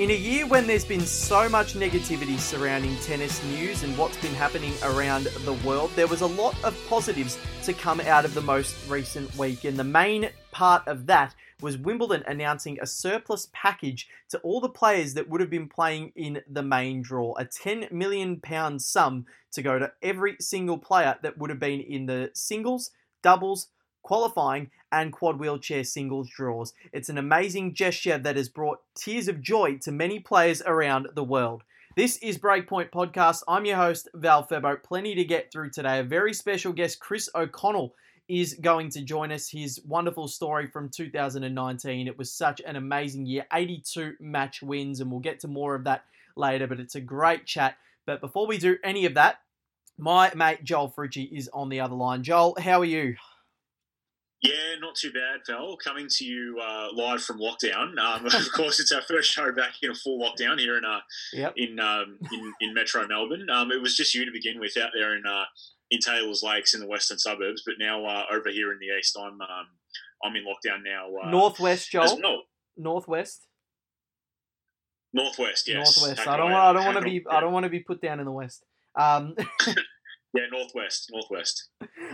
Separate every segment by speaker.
Speaker 1: In a year when there's been so much negativity surrounding tennis news and what's been happening around the world, there was a lot of positives to come out of the most recent week. And the main part of that was Wimbledon announcing a surplus package to all the players that would have been playing in the main draw. A £10 million sum to go to every single player that would have been in the singles, doubles, qualifying, and quad wheelchair singles draws. It's an amazing gesture that has brought tears of joy to many players around the world. This is Breakpoint Podcast. I'm your host, Val Febo. Plenty to get through today. A very special guest, Chris O'Connell, is going to join us. His wonderful story from 2019. It was such an amazing year 82 match wins, and we'll get to more of that later, but it's a great chat. But before we do any of that, my mate Joel Frucci is on the other line. Joel, how are you?
Speaker 2: Yeah, not too bad, Val. Coming to you uh, live from lockdown. Um, of course, it's our first show back in a full lockdown here in uh,
Speaker 1: yep.
Speaker 2: in, um, in, in Metro Melbourne. Um, it was just you to begin with out there in uh, in Taylors Lakes in the western suburbs, but now uh, over here in the east, I'm um, I'm in lockdown now. Uh,
Speaker 1: Northwest, Joel.
Speaker 2: Well.
Speaker 1: Northwest.
Speaker 2: Northwest, yes.
Speaker 1: Northwest. I don't. Want, I don't want to be. I don't want to be put down in the west.
Speaker 2: Yeah, northwest, northwest.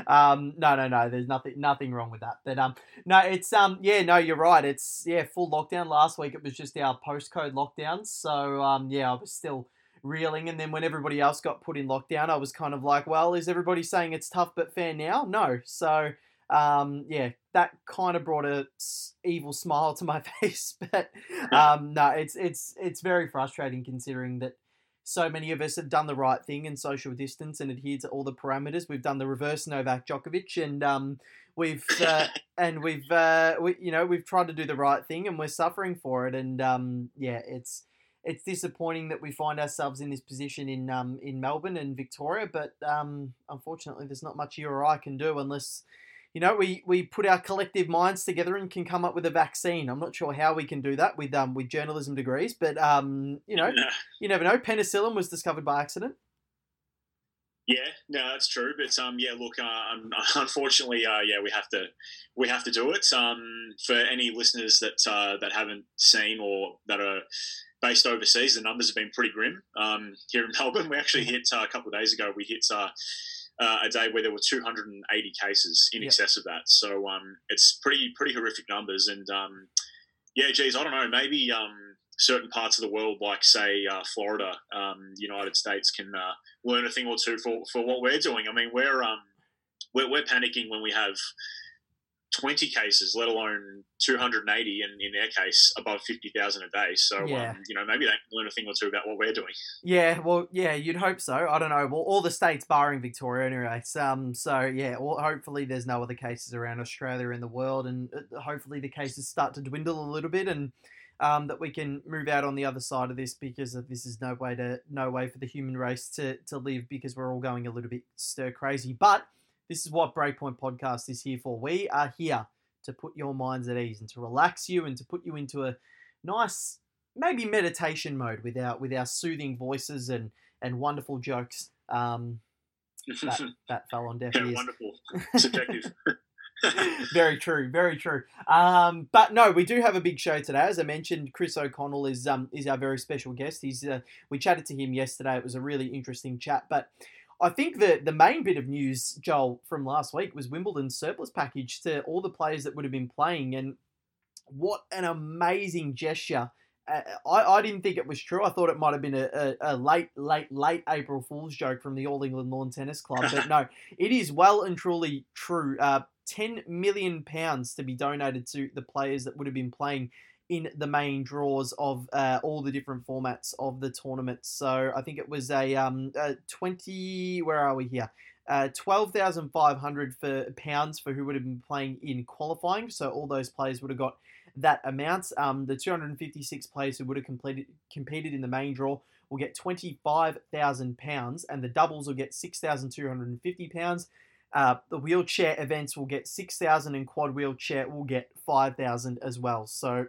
Speaker 1: Um, no, no, no. There's nothing, nothing wrong with that. But um, no, it's um, yeah, no, you're right. It's yeah, full lockdown. Last week it was just our postcode lockdowns. So um, yeah, I was still reeling. And then when everybody else got put in lockdown, I was kind of like, well, is everybody saying it's tough but fair now? No. So um, yeah, that kind of brought a evil smile to my face. But um, no, it's it's it's very frustrating considering that so many of us have done the right thing and social distance and adhered to all the parameters. We've done the reverse Novak Djokovic, and um, we've uh, and we've uh, we, you know we've tried to do the right thing, and we're suffering for it. And um, yeah, it's it's disappointing that we find ourselves in this position in um, in Melbourne and Victoria, but um, unfortunately, there's not much you or I can do unless you know, we, we put our collective minds together and can come up with a vaccine. I'm not sure how we can do that with um with journalism degrees, but um you know, you never know. Penicillin was discovered by accident.
Speaker 2: Yeah, no, that's true. But um, yeah, look, uh, unfortunately, uh, yeah, we have to we have to do it. Um, for any listeners that uh, that haven't seen or that are based overseas, the numbers have been pretty grim. Um, here in Melbourne, we actually hit uh, a couple of days ago. We hit uh, uh, a day where there were 280 cases in yep. excess of that. So um, it's pretty pretty horrific numbers. And um, yeah, geez, I don't know. Maybe um, certain parts of the world, like say uh, Florida, um, United States, can uh, learn a thing or two for, for what we're doing. I mean, we're um, we're, we're panicking when we have 20 cases, let alone 280, and in their case, above 50,000 a day. So, yeah. um, you know, maybe they can learn a thing or two about what we're doing.
Speaker 1: Yeah, well, yeah, you'd hope so. I don't know. Well, all the states barring Victoria, anyway. Um, so, yeah, well, hopefully there's no other cases around Australia in the world, and uh, hopefully the cases start to dwindle a little bit, and um, that we can move out on the other side of this because this is no way to no way for the human race to to live because we're all going a little bit stir crazy, but this is what Breakpoint Podcast is here for. We are here to put your minds at ease and to relax you and to put you into a nice, maybe meditation mode with our with our soothing voices and and wonderful jokes. Um, that, that fell on deaf
Speaker 2: yeah, ears. Wonderful, subjective.
Speaker 1: very true, very true. Um, but no, we do have a big show today. As I mentioned, Chris O'Connell is um, is our very special guest. He's uh, we chatted to him yesterday. It was a really interesting chat. But I think the the main bit of news, Joel, from last week was Wimbledon's surplus package to all the players that would have been playing, and what an amazing gesture! Uh, I, I didn't think it was true. I thought it might have been a, a, a, late, late, late April Fool's joke from the All England Lawn Tennis Club, but no, it is well and truly true. Uh, Ten million pounds to be donated to the players that would have been playing in the main draws of uh, all the different formats of the tournament. So I think it was a, um, a 20, where are we here? Uh, 12,500 for pounds for who would have been playing in qualifying. So all those players would have got that amount. Um, the 256 players who would have completed, competed in the main draw will get 25,000 pounds, and the doubles will get 6,250 pounds. Uh, the wheelchair events will get 6,000 and quad wheelchair will get 5,000 as well. So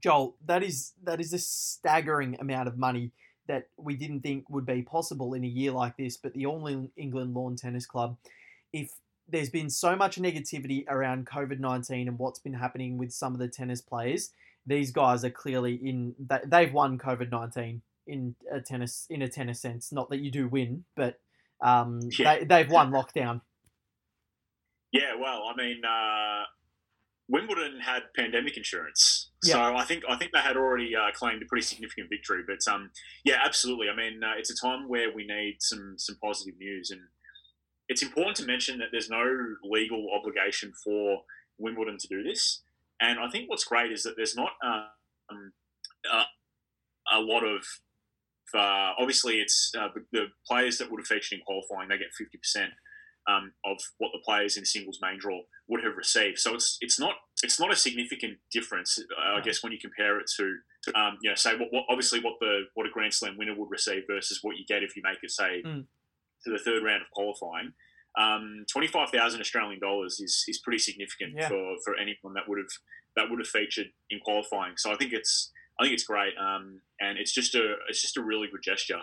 Speaker 1: Joel, that is that is a staggering amount of money that we didn't think would be possible in a year like this. But the All England Lawn Tennis Club, if there's been so much negativity around COVID nineteen and what's been happening with some of the tennis players, these guys are clearly in. They've won COVID nineteen in a tennis in a tennis sense. Not that you do win, but um, yeah. they they've won lockdown.
Speaker 2: Yeah, well, I mean, uh, Wimbledon had pandemic insurance, so I think I think they had already uh, claimed a pretty significant victory. But um, yeah, absolutely. I mean, uh, it's a time where we need some some positive news, and it's important to mention that there's no legal obligation for Wimbledon to do this. And I think what's great is that there's not um, uh, a lot of uh, obviously it's uh, the players that would have featured in qualifying they get 50% um, of what the players in singles main draw would have received. So it's it's not it's not a significant difference, uh, I guess, when you compare it to um, you know say what, what, obviously what the what a Grand Slam winner would receive versus what you get if you make it say mm. to the third round of qualifying. Um, Twenty five thousand Australian dollars is is pretty significant yeah. for, for anyone that would have that would have featured in qualifying. So I think it's I think it's great, um, and it's just a it's just a really good gesture.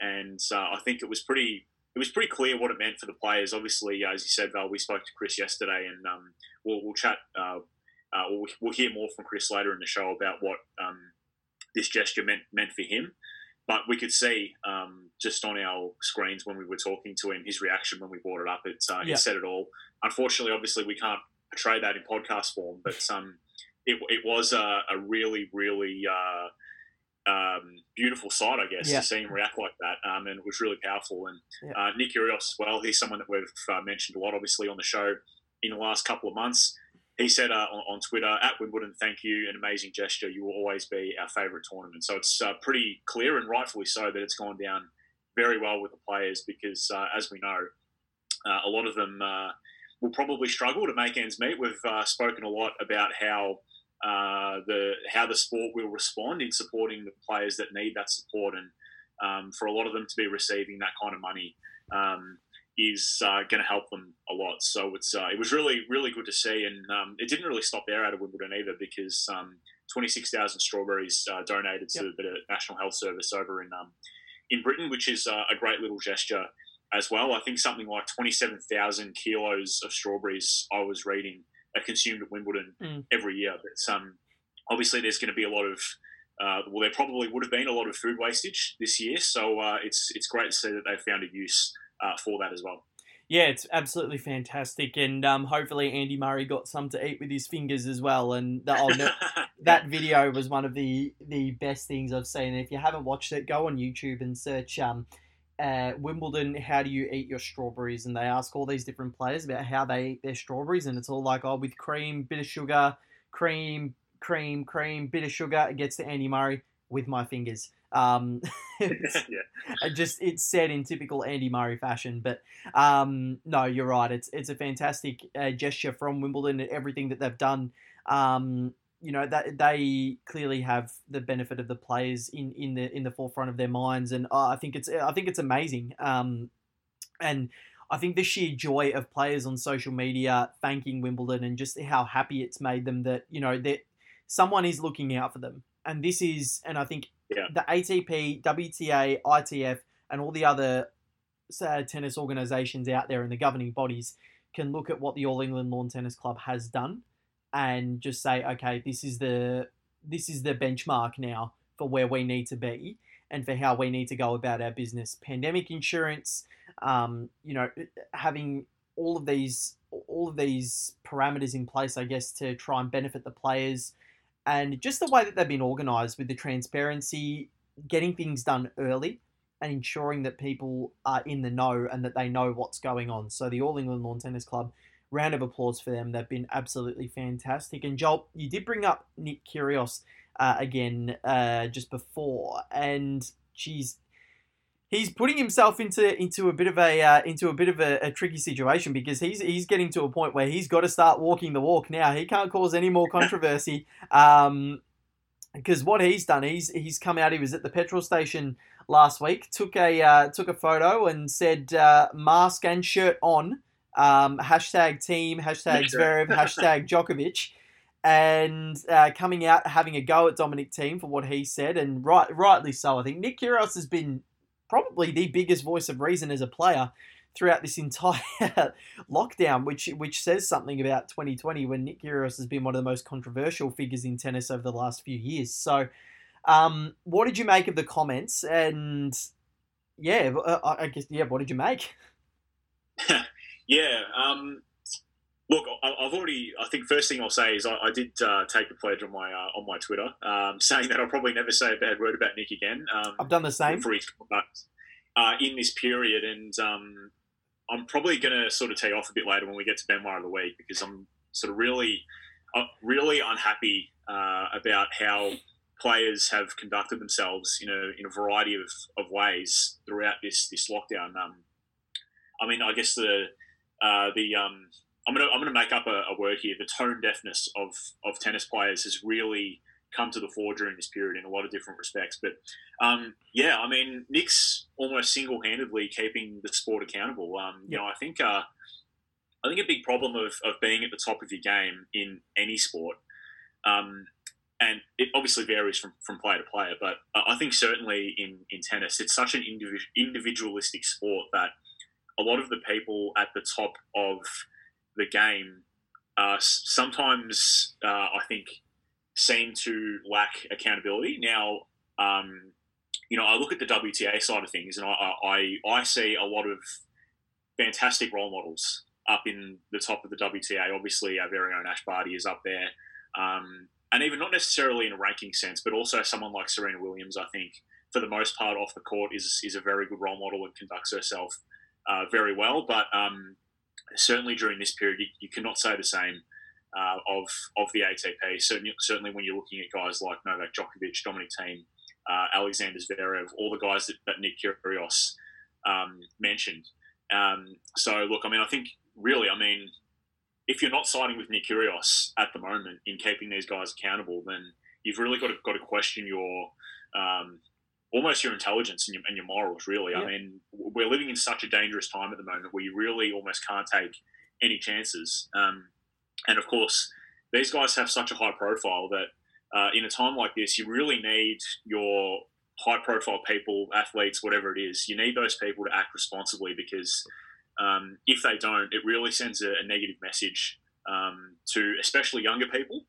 Speaker 2: And uh, I think it was pretty it was pretty clear what it meant for the players. Obviously, as you said, Val, we spoke to Chris yesterday, and um, we'll, we'll chat. Uh, uh, we'll, we'll, hear more from Chris later in the show about what um, this gesture meant meant for him. But we could see um, just on our screens when we were talking to him his reaction when we brought it up. It, uh, yeah. it said it all. Unfortunately, obviously, we can't portray that in podcast form, but um, it, it was a, a really, really uh, um, beautiful sight, I guess, yeah. to see him react like that. Um, and it was really powerful. And yeah. uh, Nick Kyrgios as well, he's someone that we've uh, mentioned a lot, obviously, on the show in the last couple of months. He said uh, on, on, Twitter, at Wimbledon, thank you, an amazing gesture. You will always be our favourite tournament. So it's uh, pretty clear and rightfully so that it's gone down very well with the players because, uh, as we know, uh, a lot of them will probably struggle to make ends meet. We've spoken a lot about how uh, the how the sport will respond in supporting the players that need that support, and um, for a lot of them to be receiving that kind of money um, is uh, going to help them a lot. So it's uh, it was really really good to see, and um, it didn't really stop there out of Wimbledon either because um, twenty six thousand strawberries uh, donated to yep. the National Health Service over in um, in Britain, which is uh, a great little gesture as well. I think something like twenty seven thousand kilos of strawberries I was reading are consumed at Wimbledon mm. every year. But um, obviously, there's going to be a lot of uh, well, there probably would have been a lot of food wastage this year. So uh, it's it's great to see that they've found a use uh, for that as well.
Speaker 1: Yeah, it's absolutely fantastic, and um, hopefully Andy Murray got some to eat with his fingers as well. And the, oh, no, that video was one of the the best things I've seen. if you haven't watched it, go on YouTube and search um, uh, Wimbledon, how do you eat your strawberries? And they ask all these different players about how they eat their strawberries, and it's all like, oh, with cream, bit of sugar, cream, cream, cream, bit of sugar. It gets to Andy Murray with my fingers. Um, yeah. just it's said in typical Andy Murray fashion, but um, no, you're right. It's it's a fantastic uh, gesture from Wimbledon and everything that they've done. Um, you know that they clearly have the benefit of the players in, in the in the forefront of their minds, and uh, I think it's I think it's amazing. Um, and I think the sheer joy of players on social media thanking Wimbledon and just how happy it's made them that you know that someone is looking out for them, and this is and I think yeah. the ATP, WTA, ITF, and all the other uh, tennis organisations out there and the governing bodies can look at what the All England Lawn Tennis Club has done and just say, okay, this is the this is the benchmark now for where we need to be and for how we need to go about our business. Pandemic insurance, um, you know, having all of these all of these parameters in place, I guess, to try and benefit the players, and just the way that they've been organised with the transparency, getting things done early, and ensuring that people are in the know and that they know what's going on. So the All England Lawn Tennis Club round of applause for them. They've been absolutely fantastic. And Joel, you did bring up Nick Kyrgios uh, again uh, just before, and geez, he's putting himself into into a bit of a uh, into a bit of a, a, tricky situation because he's he's getting to a point where he's got to start walking the walk now. He can't cause any more controversy. Um, because what he's done, he's he's come out. He was at the petrol station last week, took a uh, took a photo, and said uh, mask and shirt on um, hashtag Thiem, hashtag Zverev, hashtag Djokovic, and uh, coming out having a go at Dominic Thiem for what he said, and right, rightly so. I think Nick Kyrgios has been probably the biggest voice of reason as a player throughout this entire lockdown, which which says something about 2020 when Nick Kyrgios has been one of the most controversial figures in tennis over the last few years. So, um, what did you make of the comments? And yeah, uh, I guess yeah, what did you make?
Speaker 2: yeah, um, look, I've already. I think first thing I'll say is I, I did uh, take the pledge on my uh, on my Twitter, um, saying that I'll probably never say a bad word about Nick again. Um,
Speaker 1: I've done the same
Speaker 2: for his conduct uh, in this period, and um, I'm probably going to sort of tee off a bit later when we get to Benoit of the week because I'm sort of really, uh, really unhappy uh, about how players have conducted themselves, you know, in a variety of, of ways throughout this this lockdown. Um, I mean, I guess the uh, the um, I'm gonna I'm gonna make up a, a, word here. The tone deafness of of tennis players has really come to the fore during this period in a lot of different respects. But um, yeah, I mean, Nick's almost single handedly keeping the sport accountable. Um, you know, I think uh, I think a big problem of, of being at the top of your game in any sport. Um, and it obviously varies from, from player to player, but I think certainly in, in tennis, it's such an individualistic sport that a lot of the people at the top of the game uh, sometimes uh, I think seem to lack accountability. Now, um, you know, I look at the WTA side of things, and I, I, I see a lot of fantastic role models up in the top of the WTA. Obviously, our very own Ash Barty is up there, um, and even not necessarily in a ranking sense, but also someone like Serena Williams. I think for the most part off the court is is a very good role model and conducts herself uh, very well. But um, certainly during this period, you, you cannot say the same uh, of of the ATP. Certainly, certainly when you're looking at guys like Novak Djokovic, Dominic Thiem, uh, Alexander Zverev, all the guys that, that Nick Kyrgios um, mentioned. Um, so, look, I mean, I think really, I mean, if you're not siding with Nick Kyrgios at the moment in keeping these guys accountable, then you've really got to got to question your um, almost your intelligence and your, and your morals, really. Yeah. I mean, we're living in such a dangerous time at the moment where you really almost can't take any chances. Um, and of course, these guys have such a high profile that uh, in a time like this, you really need your high profile people, athletes, whatever it is, you need those people to act responsibly because um, if they don't, it really sends a, a negative message um, to especially younger people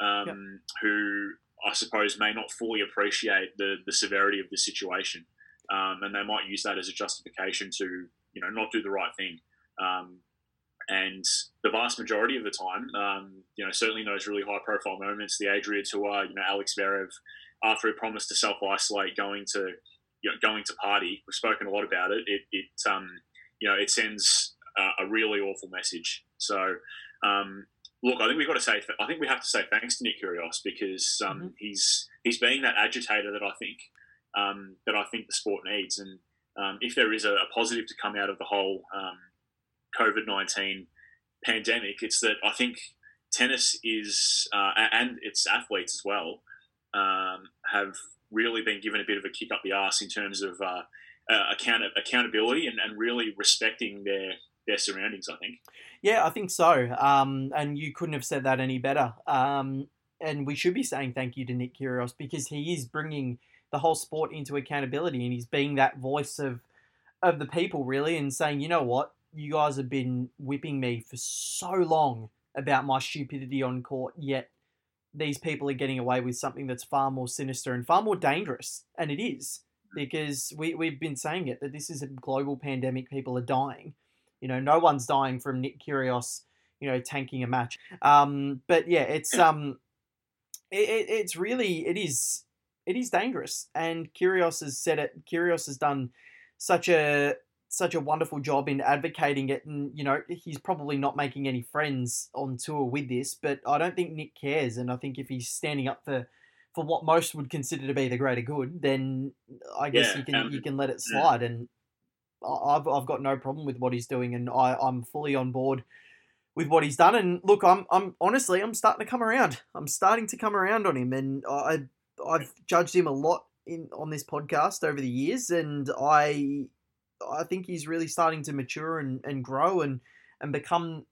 Speaker 2: um, yep. who I suppose, may not fully appreciate the, the severity of the situation. Um, and they might use that as a justification to, you know, not do the right thing. Um, and the vast majority of the time, um, you know, certainly in those really high profile moments, the Adria Tour, you know, Alex Zverev, after he promised to self isolate, going to, you know, going to party, we've spoken a lot about it. It, it um, you know, it sends a, a really awful message. So, um, look, I think we've got to say, I think we have to say thanks to Nick Kyrgios because um, mm-hmm. he's he's being that agitator that I think um, that I think the sport needs. And um, if there is a, a, positive to come out of the whole um, COVID nineteen pandemic, it's that I think tennis is uh, and its athletes as well um, have really been given a bit of a kick up the arse in terms of uh, uh, account- accountability and, and really respecting their their surroundings. I think.
Speaker 1: Yeah, I think so. Um, and you couldn't have said that any better. Um, and we should be saying thank you to Nick Kyrgios because he is bringing the whole sport into accountability and he's being that voice of of the people really and saying, you know what, you guys have been whipping me for so long about my stupidity on court, yet these people are getting away with something that's far more sinister and far more dangerous. And it is because we, we've been saying it that this is a global pandemic, people are dying. You know, no one's dying from Nick Kyrgios, you know, tanking a match. Um, but yeah, it's um, it, it's really it is it is dangerous, and Kyrgios has said it. Kyrgios has done such a such a wonderful job in advocating it, and you know, he's probably not making any friends on tour with this, but I don't think Nick cares, and I think if he's standing up for for what most would consider to be the greater good, then I guess yeah, you can um, you can let it slide. And I've, I've got no problem with what he's doing, and I, I'm fully on board with what he's done. And look, I'm I'm honestly I'm starting to come around. I'm starting to come around on him, and I I've judged him a lot in on this podcast over the years, and I I think he's really starting to mature and, and grow and and become.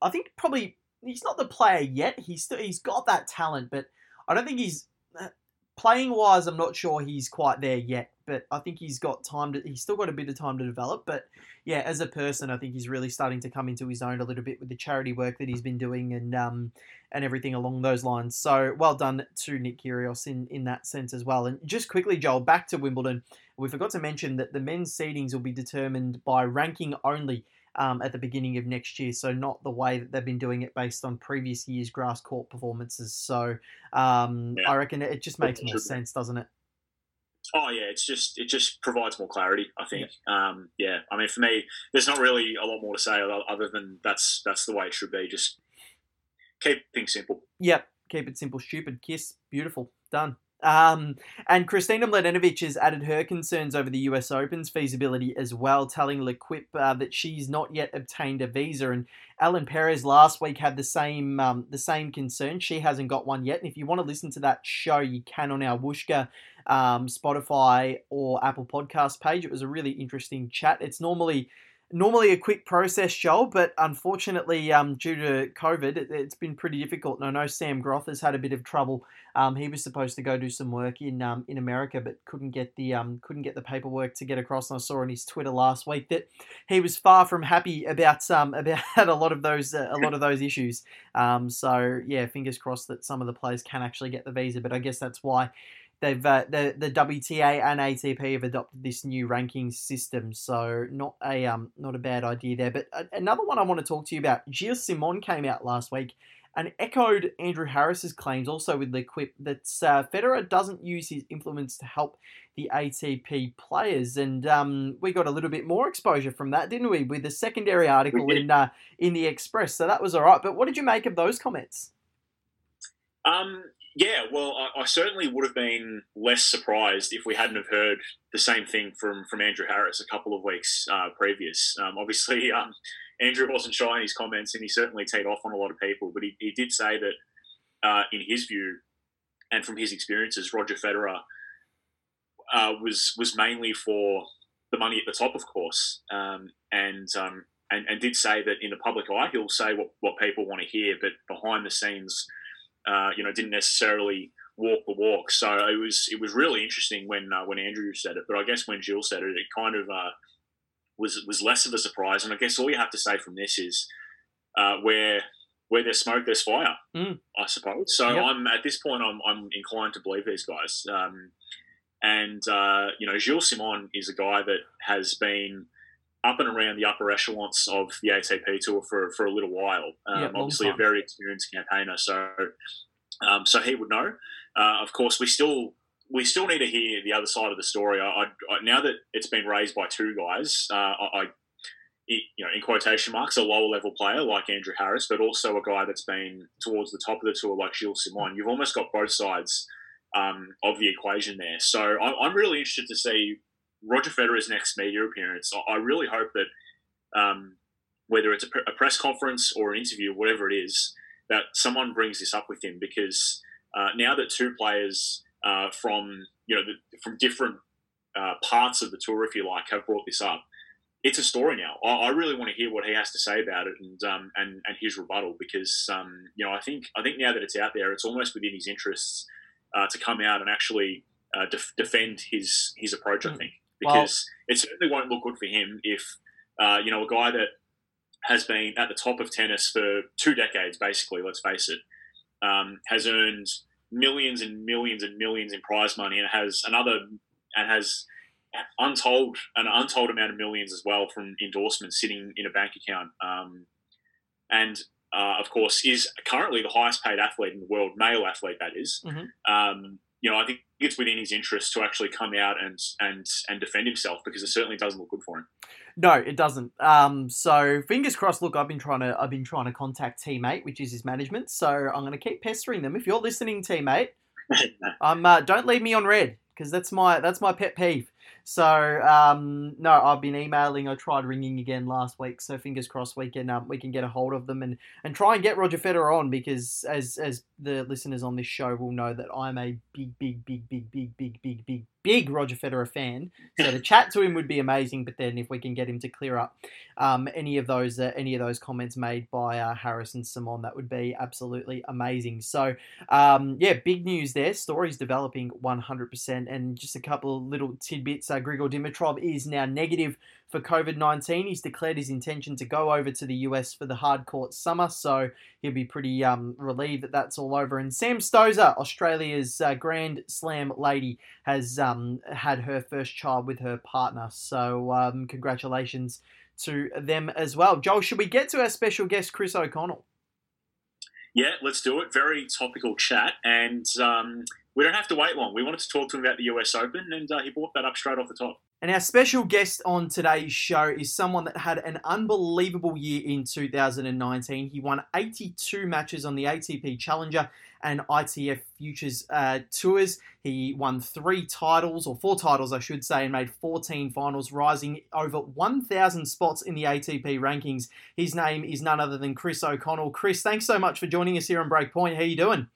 Speaker 1: I think probably he's not the player yet. He's still he's got that talent, but I don't think he's uh, playing wise. I'm not sure he's quite there yet but I think he's got time to. He's still got a bit of time to develop. But yeah, as a person, I think he's really starting to come into his own a little bit with the charity work that he's been doing and um, and everything along those lines. So well done to Nick Kyrgios in in that sense as well. And just quickly, Joel, back to Wimbledon. We forgot to mention that the men's seedings will be determined by ranking only um, at the beginning of next year. So not the way that they've been doing it based on previous year's grass court performances. So um, yeah. I reckon it just makes more sense, doesn't it?
Speaker 2: Oh yeah, it's just it just provides more clarity. I think. Yeah. Um, yeah. I mean, for me, there's not really a lot more to say other than that's that's the way it should be. Just keep things simple.
Speaker 1: Yep. Keep it simple. Stupid. Kiss. Beautiful. Done. Um, and Kristina Mladenovic has added her concerns over the US Open's feasibility as well, telling L'Equipe uh, that she's not yet obtained a visa. And Ellen Perez last week had the same um, the same concern. She hasn't got one yet. And if you want to listen to that show, you can on our Whooshkaa um, Spotify or Apple Podcast page. It was a really interesting chat. It's normally normally a quick process, Joel, but unfortunately, um, due to COVID, it, has been pretty difficult. And I know Sam Groth has had a bit of trouble. Um, he was supposed to go do some work in um, in America, but couldn't get the um, couldn't get the paperwork to get across. And I saw on his Twitter last week that he was far from happy about um about a lot of those uh, a lot of those issues. Um, so yeah, fingers crossed that some of the players can actually get the visa. But I guess that's why they've uh, the the WTA and ATP have adopted this new ranking system, so not a um not a bad idea there. But another one I want to talk to you about, Gilles Simon came out last week and echoed Andrew Harris's claims also with L'Equipe that uh, Federer doesn't use his influence to help the ATP players, and um, we got a little bit more exposure from that, didn't we, with the secondary article in uh, in the Express. So that was all right. But what did you make of those comments?
Speaker 2: Um, yeah, well, I, I, certainly would have been less surprised if we hadn't have heard the same thing from from Andrew Harris a couple of weeks uh, previous. Um, obviously, um, Andrew wasn't shy in his comments, and he certainly teed off on a lot of people. But he, he did say that, uh, in his view, and from his experiences, Roger Federer uh, was was mainly for the money at the top, of course, um, and, um, and and did say that in the public eye, he'll say what, what people want to hear, but behind the scenes uh, you know, didn't necessarily walk the walk. So it was it was really interesting when uh, when Andrew said it. But I guess when Gilles said it, it kind of uh, was was less of a surprise. And I guess all you have to say from this is uh, where where there's smoke, there's fire. Mm. I suppose. So yep. I'm at this point, I'm I'm inclined to believe these guys. Um, and uh, you know, Gilles Simon is a guy that has been up and around the upper echelons of the ATP tour for, for a little while. Um, yeah, obviously, time. a very experienced campaigner, so um, so he would know. Uh, of course, we still we still need to hear the other side of the story. I, I, now that it's been raised by two guys, uh, I, I, you know, in quotation marks, a lower level player like Andrew Harris, but also a guy that's been towards the top of the tour like Gilles Simon. You've almost got both sides um, of the equation there. So I'm really interested to see Roger Federer's next media appearance, I really hope that um, whether it's a, a, press conference or an interview, whatever it is, that someone brings this up with him because uh, now that two players uh, from you know the, from different uh, parts of the tour, if you like, have brought this up, it's a story now. I, I, really want to hear what he has to say about it and um, and and his rebuttal because um, you know I think I think now that it's out there, it's almost within his interests uh, to come out and actually uh, def- defend his his approach. I mm. think because well, it certainly won't look good for him if uh, you know a guy that has been at the top of tennis for two decades, basically. Let's face it, um, has earned millions and millions and millions in prize money, and has another and has untold an untold amount of millions as well from endorsements sitting in a bank account. Um, and uh, of course, is currently the highest paid athlete in the world, male athlete that is. Mm-hmm. Um, you know, I think it's within his interest to actually come out and and and defend himself because it certainly doesn't look good for him.
Speaker 1: No, it doesn't. Um, so fingers crossed. Look, I've been trying to I've been trying to contact TEAM8, which is his management. So I'm going to keep pestering them. If you're listening, TEAM8, um, uh, don't leave me on red because that's my that's my pet peeve. So um, no, I've been emailing. I tried ringing again last week. So fingers crossed we can um, we can get a hold of them and, and try and get Roger Federer on because as as the listeners on this show will know that I'm a big big big big big big big big big Roger Federer fan, so to chat to him would be amazing. But then if we can get him to clear up um, any of those uh, any of those comments made by uh, Harris and Simon, that would be absolutely amazing. So um, yeah, big news there. Stories developing 100%, and just a couple of little tidbits. Uh, Grigor Dimitrov is now negative for COVID 19. He's declared his intention to go over to the US for the hard court summer, so he'll be pretty um, relieved that that's all over. And Sam Stosur, Australia's uh, Grand Slam lady, has um, had her first child with her partner, so um, congratulations to them as well. Joel, should we get to our special guest, Chris O'Connell?
Speaker 2: Yeah, let's do it. Very topical chat, and um, we don't have to wait long. We wanted to talk to him about the US Open, and uh, he brought that up straight off the top.
Speaker 1: And our special guest on today's show is someone that had an unbelievable year in 2019. He won 82 matches on the ATP Challenger and ITF Futures uh, Tours. He won three titles, or four titles, I should say, and made 14 finals, rising over 1,000 spots in the ATP rankings. His name is none other than Chris O'Connell. Chris, thanks so much for joining us here on Breakpoint. How are you doing?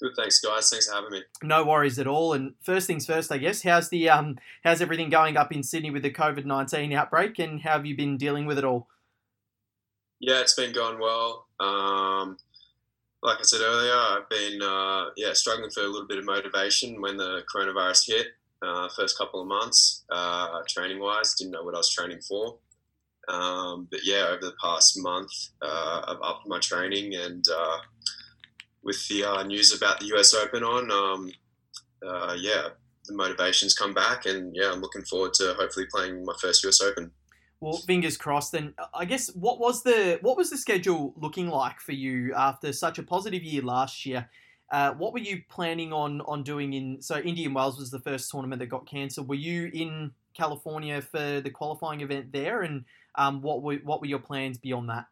Speaker 3: Good, thanks, guys. Thanks for having me.
Speaker 1: No worries at all. And first things first, I guess. How's the um, how's everything going up in Sydney with the COVID nineteen outbreak, and how have you been dealing with it all?
Speaker 3: Yeah, it's been going well. Um, like I said earlier, I've been uh, yeah struggling for a little bit of motivation when the coronavirus hit. Uh, first couple of months, uh, training wise, didn't know what I was training for. Um, but yeah, over the past month, uh, I've upped my training and uh, with the uh, news about the US Open on, um, uh, yeah, the motivations come back, and yeah, I'm looking forward to hopefully playing my first US Open.
Speaker 1: Well, fingers crossed. And I guess what was the what was the schedule looking like for you after such a positive year last year? Uh, what were you planning on on doing in? So Indian Wells was the first tournament that got cancelled. Were you in California for the qualifying event there? And um, what were what were your plans beyond that?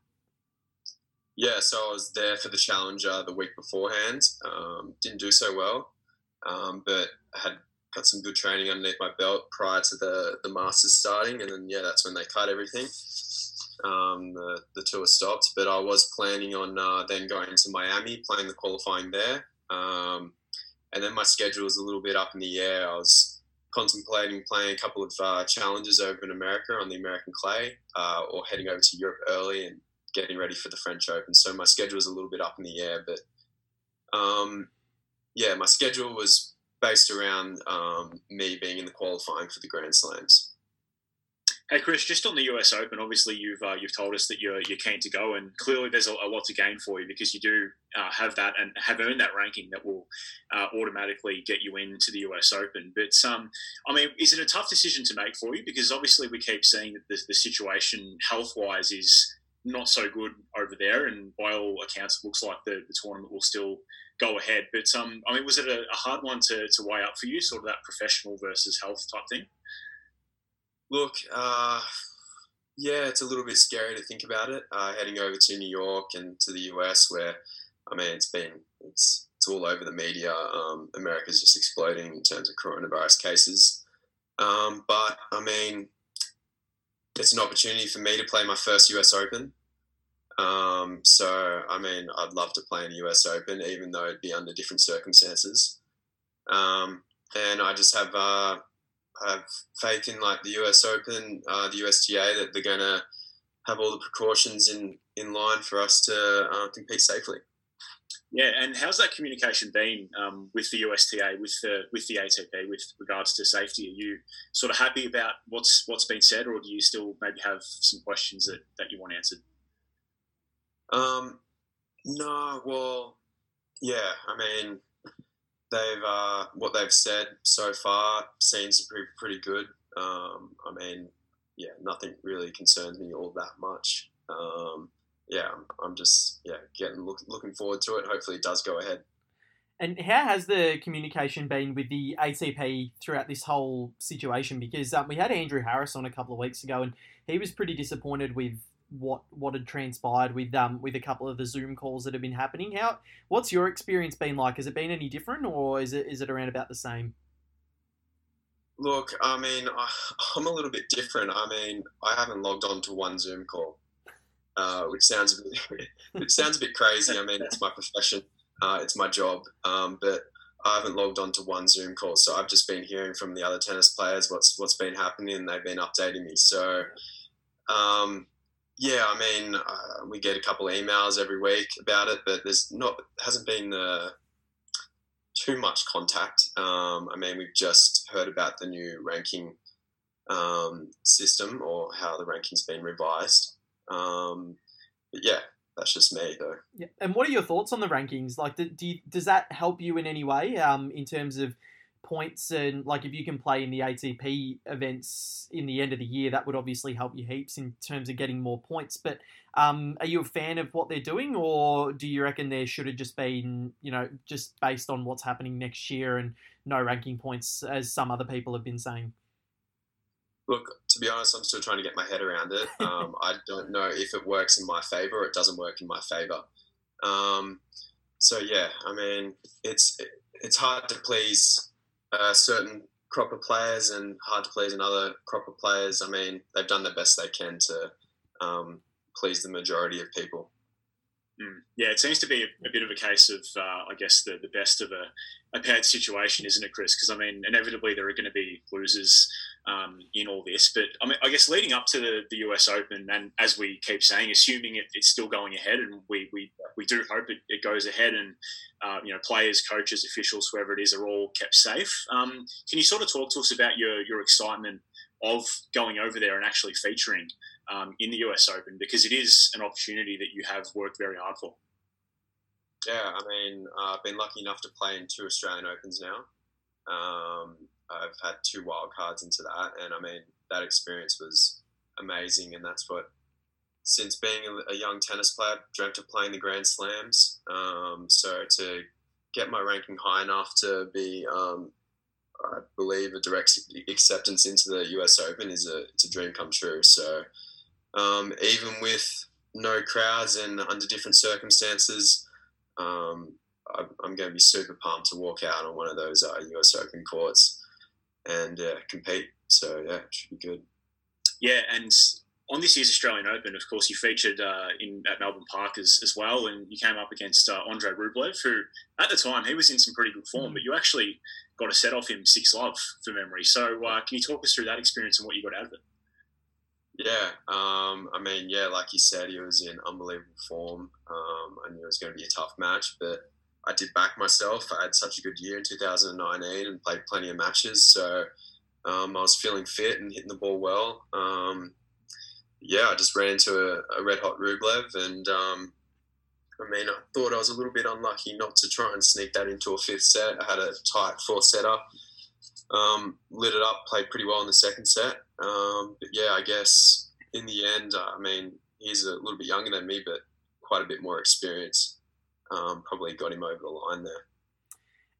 Speaker 3: Yeah, so I was there for the Challenger the week beforehand. Um, didn't do so well, um, but had got some good training underneath my belt prior to the, the Masters starting. And then, yeah, that's when they cut everything. Um, the, the tour stopped. But I was planning on uh, then going to Miami, playing the qualifying there. Um, and then my schedule was a little bit up in the air. I was contemplating playing a couple of uh, challenges over in America on the American clay uh, or heading over to Europe early and getting ready for the French Open. So my schedule was a little bit up in the air, but um, yeah, my schedule was based around um, me being in the qualifying for the Grand Slams.
Speaker 2: Hey Chris, just on the US Open, obviously you've uh, you've told us that you're you're keen to go, and clearly there's a, a lot to gain for you because you do uh, have that and have earned that ranking that will uh, automatically get you into the US Open. But um, I mean, is it a tough decision to make for you? Because obviously we keep seeing that the, the situation health wise is not so good over there, and by all accounts, it looks like the, the tournament will still go ahead. But um, I mean, was it a, a, hard one to, to weigh up for you, sort of that professional versus health type thing?
Speaker 3: Look, uh, yeah, it's a little bit scary to think about it. Uh, heading over to New York and to the US, where I mean, it's been it's it's all over the media. Um, America's just exploding in terms of coronavirus cases. Um, but I mean, it's an opportunity for me to play my first US Open. Um, so, I mean, I'd love to play in the US Open, even though it'd be under different circumstances. Um, and I just have uh, have faith in like the US Open, uh, the USTA, that they're going to have all the precautions in, in line for us to uh, compete safely.
Speaker 2: Yeah, and how's that communication been um, with the USTA, with the with the ATP, with regards to safety? Are you sort of happy about what's what's been said, or do you still maybe have some questions that, that you want answered?
Speaker 3: Um, no, well, yeah, I mean, they've uh, what they've said so far seems pretty pretty good. Um, I mean, yeah, nothing really concerns me all that much. Um, yeah, I'm, I'm just yeah getting look, looking forward to it. Hopefully, it does go ahead.
Speaker 1: And how has the communication been with the ATP throughout this whole situation? Because um, we had Andrew Harris on a couple of weeks ago, and he was pretty disappointed with what what had transpired with um with a couple of the Zoom calls that have been happening. How what's your experience been like? Has it been any different, or is it is it around about the same?
Speaker 3: Look, I mean, I, I'm a little bit different. I mean, I haven't logged on to one Zoom call uh, which sounds a bit, it sounds a bit crazy. I mean, it's my profession, uh, it's my job, um, but I haven't logged on to one Zoom call, so I've just been hearing from the other tennis players what's what's been happening, and they've been updating me. So, um, yeah, I mean, uh, we get a couple of emails every week about it, but there's not hasn't been uh, too much contact. Um, I mean, we've just heard about the new ranking um, system or how the ranking's been revised. Um, but yeah, that's just me though.
Speaker 1: Yeah. And what are your thoughts on the rankings? Like, do, you, does that help you in any way um, in terms of points and like if you can play in the ATP events in the end of the year, that would obviously help you heaps in terms of getting more points. But um, are you a fan of what they're doing, or do you reckon there should have just been, you know, just based on what's happening next year and no ranking points, as some other people have been saying?
Speaker 3: Look, to be honest, I'm still trying to get my head around it. Um, I don't know if it works in my favor or it doesn't work in my favor. Um, so yeah, I mean, it's it's hard to please a certain crop of players and hard to please another crop of players. I mean, they've done the best they can to um, please the majority of people.
Speaker 2: Mm. Yeah, it seems to be a, a bit of a case of, uh, I guess, the, the best of a, a bad situation, isn't it, Chris? Because, I mean, inevitably there are going to be losers um, in all this. But, I mean, I guess leading up to the, the US Open, and as we keep saying, assuming it, it's still going ahead, and we, we, we do hope it, it goes ahead, and, uh, you know, players, coaches, officials, whoever it is, are all kept safe. Um, can you sort of talk to us about your, your excitement of going over there and actually featuring um, in the US Open because it is an opportunity that you have worked very hard for.
Speaker 3: Yeah, I mean, uh, I've been lucky enough to play in two Australian Opens now. Um, I've had two wild cards into that, and I mean, that experience was amazing, and that's what. Since being a, young tennis player, dreamt of playing the Grand Slams. Um, so to get my ranking high enough to be um, I believe a direct acceptance into the US Open is a it's a dream come true. So um, even with no crowds and under different circumstances, um, I, am going to be super pumped to walk out on one of those uh, US Open courts and uh, compete. So yeah, it should be good.
Speaker 2: Yeah, and on this year's Australian Open, of course, you featured uh, in at Melbourne Park as, as well, and you came up against uh, Andre Rublev, who at the time he was in some pretty good form, but you actually got a set off him six love for memory. So, uh, can you talk us through that experience and what you got out of it?
Speaker 3: Yeah, um, I mean, yeah, like you said, he was in unbelievable form. Um, I knew it was going to be a tough match, but I did back myself. I had such a good year in 2019 and played plenty of matches, so um, I was feeling fit and hitting the ball well. Um, yeah, I just ran into a, a red hot Rublev, and um, I mean, I thought I was a little bit unlucky not to try and sneak that into a fifth set. I had a tight fourth setup, um, lit it up, played pretty well in the second set. Um, but yeah, I guess in the end, I mean, he's a little bit younger than me, but quite a bit more experience. Um, probably got him over the line there.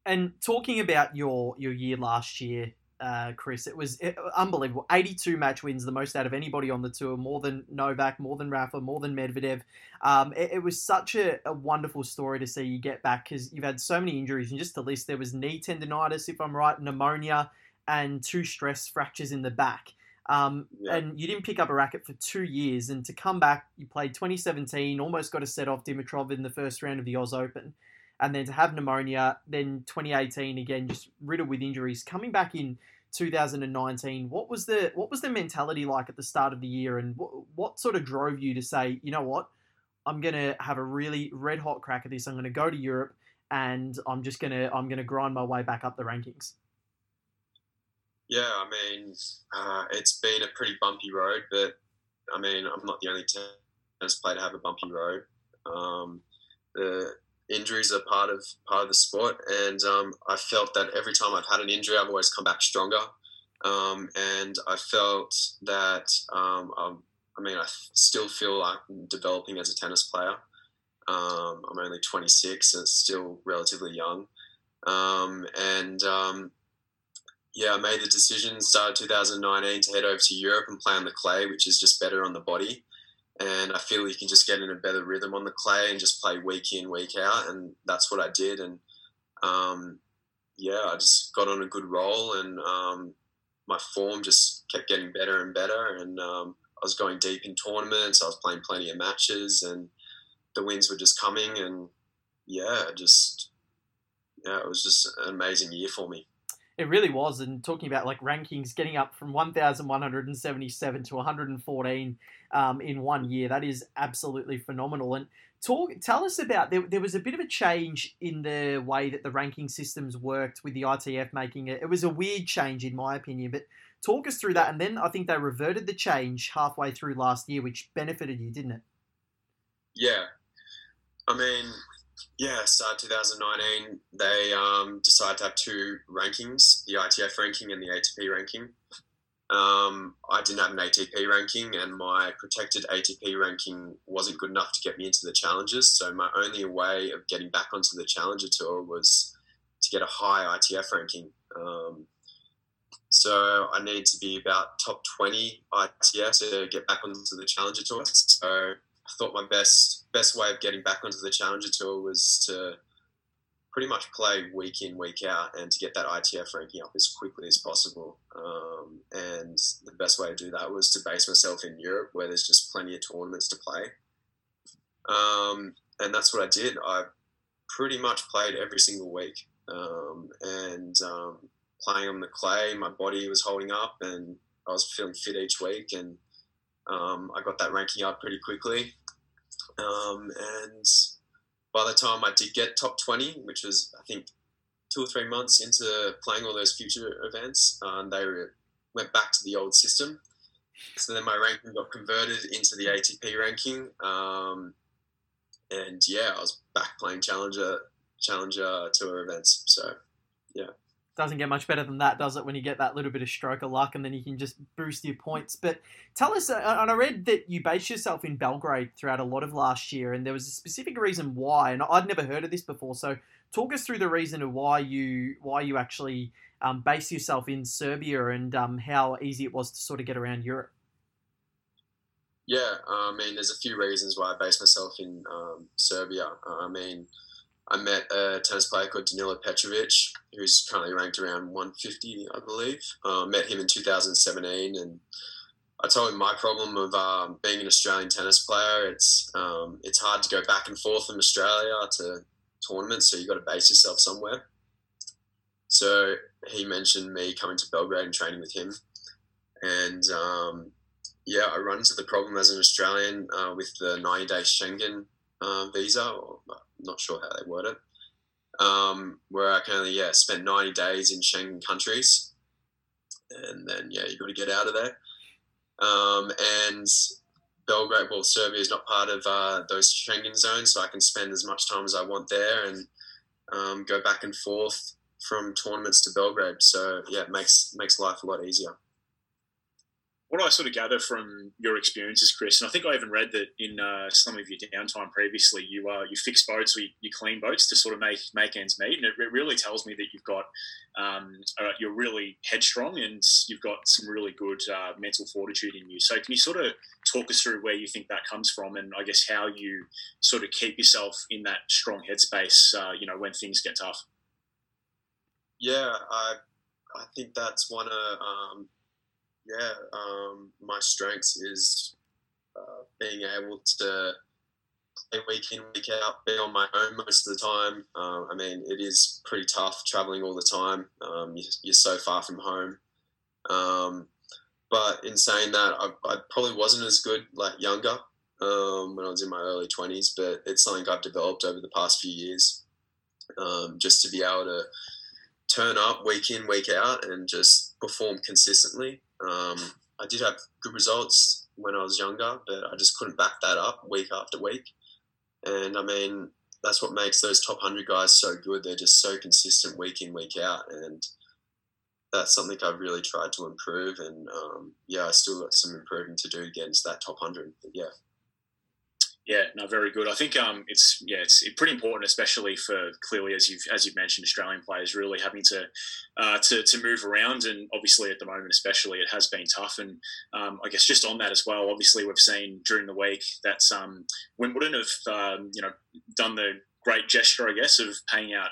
Speaker 1: And talking about your your year last year, uh, Chris. It was unbelievable. 82 match wins, the most out of anybody on the tour, more than Novak, more than Rafa, more than Medvedev. Um, it, it, was such a, a, wonderful story to see you get back because you've had so many injuries. And just to list, there was knee tendonitis, if I'm right, pneumonia, and two stress fractures in the back. Um, yeah. And you didn't pick up a racket for two years. And to come back, you played 2017, almost got a set off Dimitrov in the first round of the Oz Open and then to have pneumonia, then 2018 again, just riddled with injuries. Coming back in 2019, what was the what was the mentality like at the start of the year, and what, what sort of drove you to say, you know what, I'm gonna have a really red hot crack at this. I'm gonna go to Europe, and I'm just gonna I'm gonna grind my way back up the rankings.
Speaker 3: Yeah, I mean, uh, it's been a pretty bumpy road, but I mean, I'm not the only tennis player to have a bumpy road. Um, the injuries are part of part of the sport, and um, I felt that every time I've had an injury, I've always come back stronger. Um, and I felt that um, I mean, I still feel like I'm developing as a tennis player. Um, I'm only 26, and still relatively young. Um, and yeah, I made the decision, started 2019 to head over to Europe and play on the clay, which is just better on the body and I feel you can just get in a better rhythm on the clay and just play week in, week out, and that's what I did. And um, yeah, I just got on a good roll, and um, my form just kept getting better and better. And um, I was going deep in tournaments. I was playing plenty of matches, and the wins were just coming. And yeah, just yeah, it was just an amazing year for me.
Speaker 1: It really was. And talking about like rankings, getting up from 1,177 to 114 um, in one year, that is absolutely phenomenal. And talk, tell us about there, there was a bit of a change in the way that the ranking systems worked with the ITF making it. It was a weird change, in my opinion, but talk us through that. And then I think they reverted the change halfway through last year, which benefited you, didn't it?
Speaker 3: Yeah. I mean, yeah, start 2019, they um, decided to have two rankings the ITF ranking and the ATP ranking. Um, I didn't have an ATP ranking, and my protected ATP ranking wasn't good enough to get me into the challenges. So, my only way of getting back onto the Challenger Tour was to get a high ITF ranking. Um, so, I need to be about top 20 ITF to get back onto the Challenger Tour. So, I thought my best best way of getting back onto the Challenger Tour was to pretty much play week in week out and to get that ITF ranking up as quickly as possible. Um, and the best way to do that was to base myself in Europe, where there's just plenty of tournaments to play. Um, and that's what I did. I pretty much played every single week, um, and um, playing on the clay, my body was holding up, and I was feeling fit each week, and um, I got that ranking up pretty quickly. Um, and by the time I did get top 20, which was, I think, two or three months into playing all those future events, um, they went back to the old system. So then my ranking got converted into the ATP ranking. Um, and yeah, I was back playing Challenger Challenger Tour events. So yeah
Speaker 1: doesn't get much better than that, does it? When you get that little bit of stroke of luck, and then you can just boost your points. But tell us, uh, and I read that you based yourself in Belgrade throughout a lot of last year, and there was a specific reason why, and I'd never heard of this before. So talk us through the reason of why you why you actually um, base yourself in Serbia, and um, how easy it was to sort of get around Europe.
Speaker 3: Yeah, I mean, there's a few reasons why I based myself in um, Serbia. I mean I met a tennis player called Danilo Petrovic, who's currently ranked around 150, I believe. Uh, met him in 2017, and I told him my problem of um, being an Australian tennis player. It's um, it's hard to go back and forth from Australia to tournaments, so you've got to base yourself somewhere. So he mentioned me coming to Belgrade and training with him, and um, yeah, I run into the problem as an Australian uh, with the 90 day Schengen uh, visa, or not sure how they word it, um, where I can only yeah spend 90 days in Schengen countries, and then yeah you got to get out of there. Um, and Belgrade, well, Serbia is not part of uh, those Schengen zones, so I can spend as much time as I want there and um, go back and forth from tournaments to Belgrade. So yeah, it makes makes life a lot easier
Speaker 2: what I sort of gather from your experiences, Chris, and I think I even read that in uh, some of your downtime previously, you uh, you fix boats or you, you, clean boats to sort of make make ends meet, and it, really tells me that you've got um, uh, you're really headstrong and you've got some really good uh, mental fortitude in you. So, can you sort of talk us through where you think that comes from, and I guess how you sort of keep yourself in that strong headspace, uh, you know, when things get tough?
Speaker 3: Yeah, I I think that's one of um, yeah, um, my strengths is uh, being able to play week in, week out, be on my own most of the time. Uh, I mean, it is pretty tough traveling all the time. Um, you, are so far from home. Um, but in saying that, I, I, probably wasn't as good like younger um, when I was in my early 20s, but it's something I've developed over the past few years um, just to be able to turn up week in, week out and just perform consistently. Um, I did have good results when I was younger, but I just couldn't back that up week after week. And I mean, that's what makes those top 100 guys so good. They're just so consistent week in, week out. And that's something I've really tried to improve. And um, yeah, I still got some improving to do against that top 100. But yeah.
Speaker 2: Yeah, no, very good. I think um, it's yeah, it's pretty important, especially for clearly as you've as you've mentioned, Australian players really having to uh, to, to move around, and obviously at the moment, especially, it has been tough. And um, I guess just on that as well, obviously we've seen during the week that um, Wimbledon have um, you know done the great gesture, I guess, of paying out.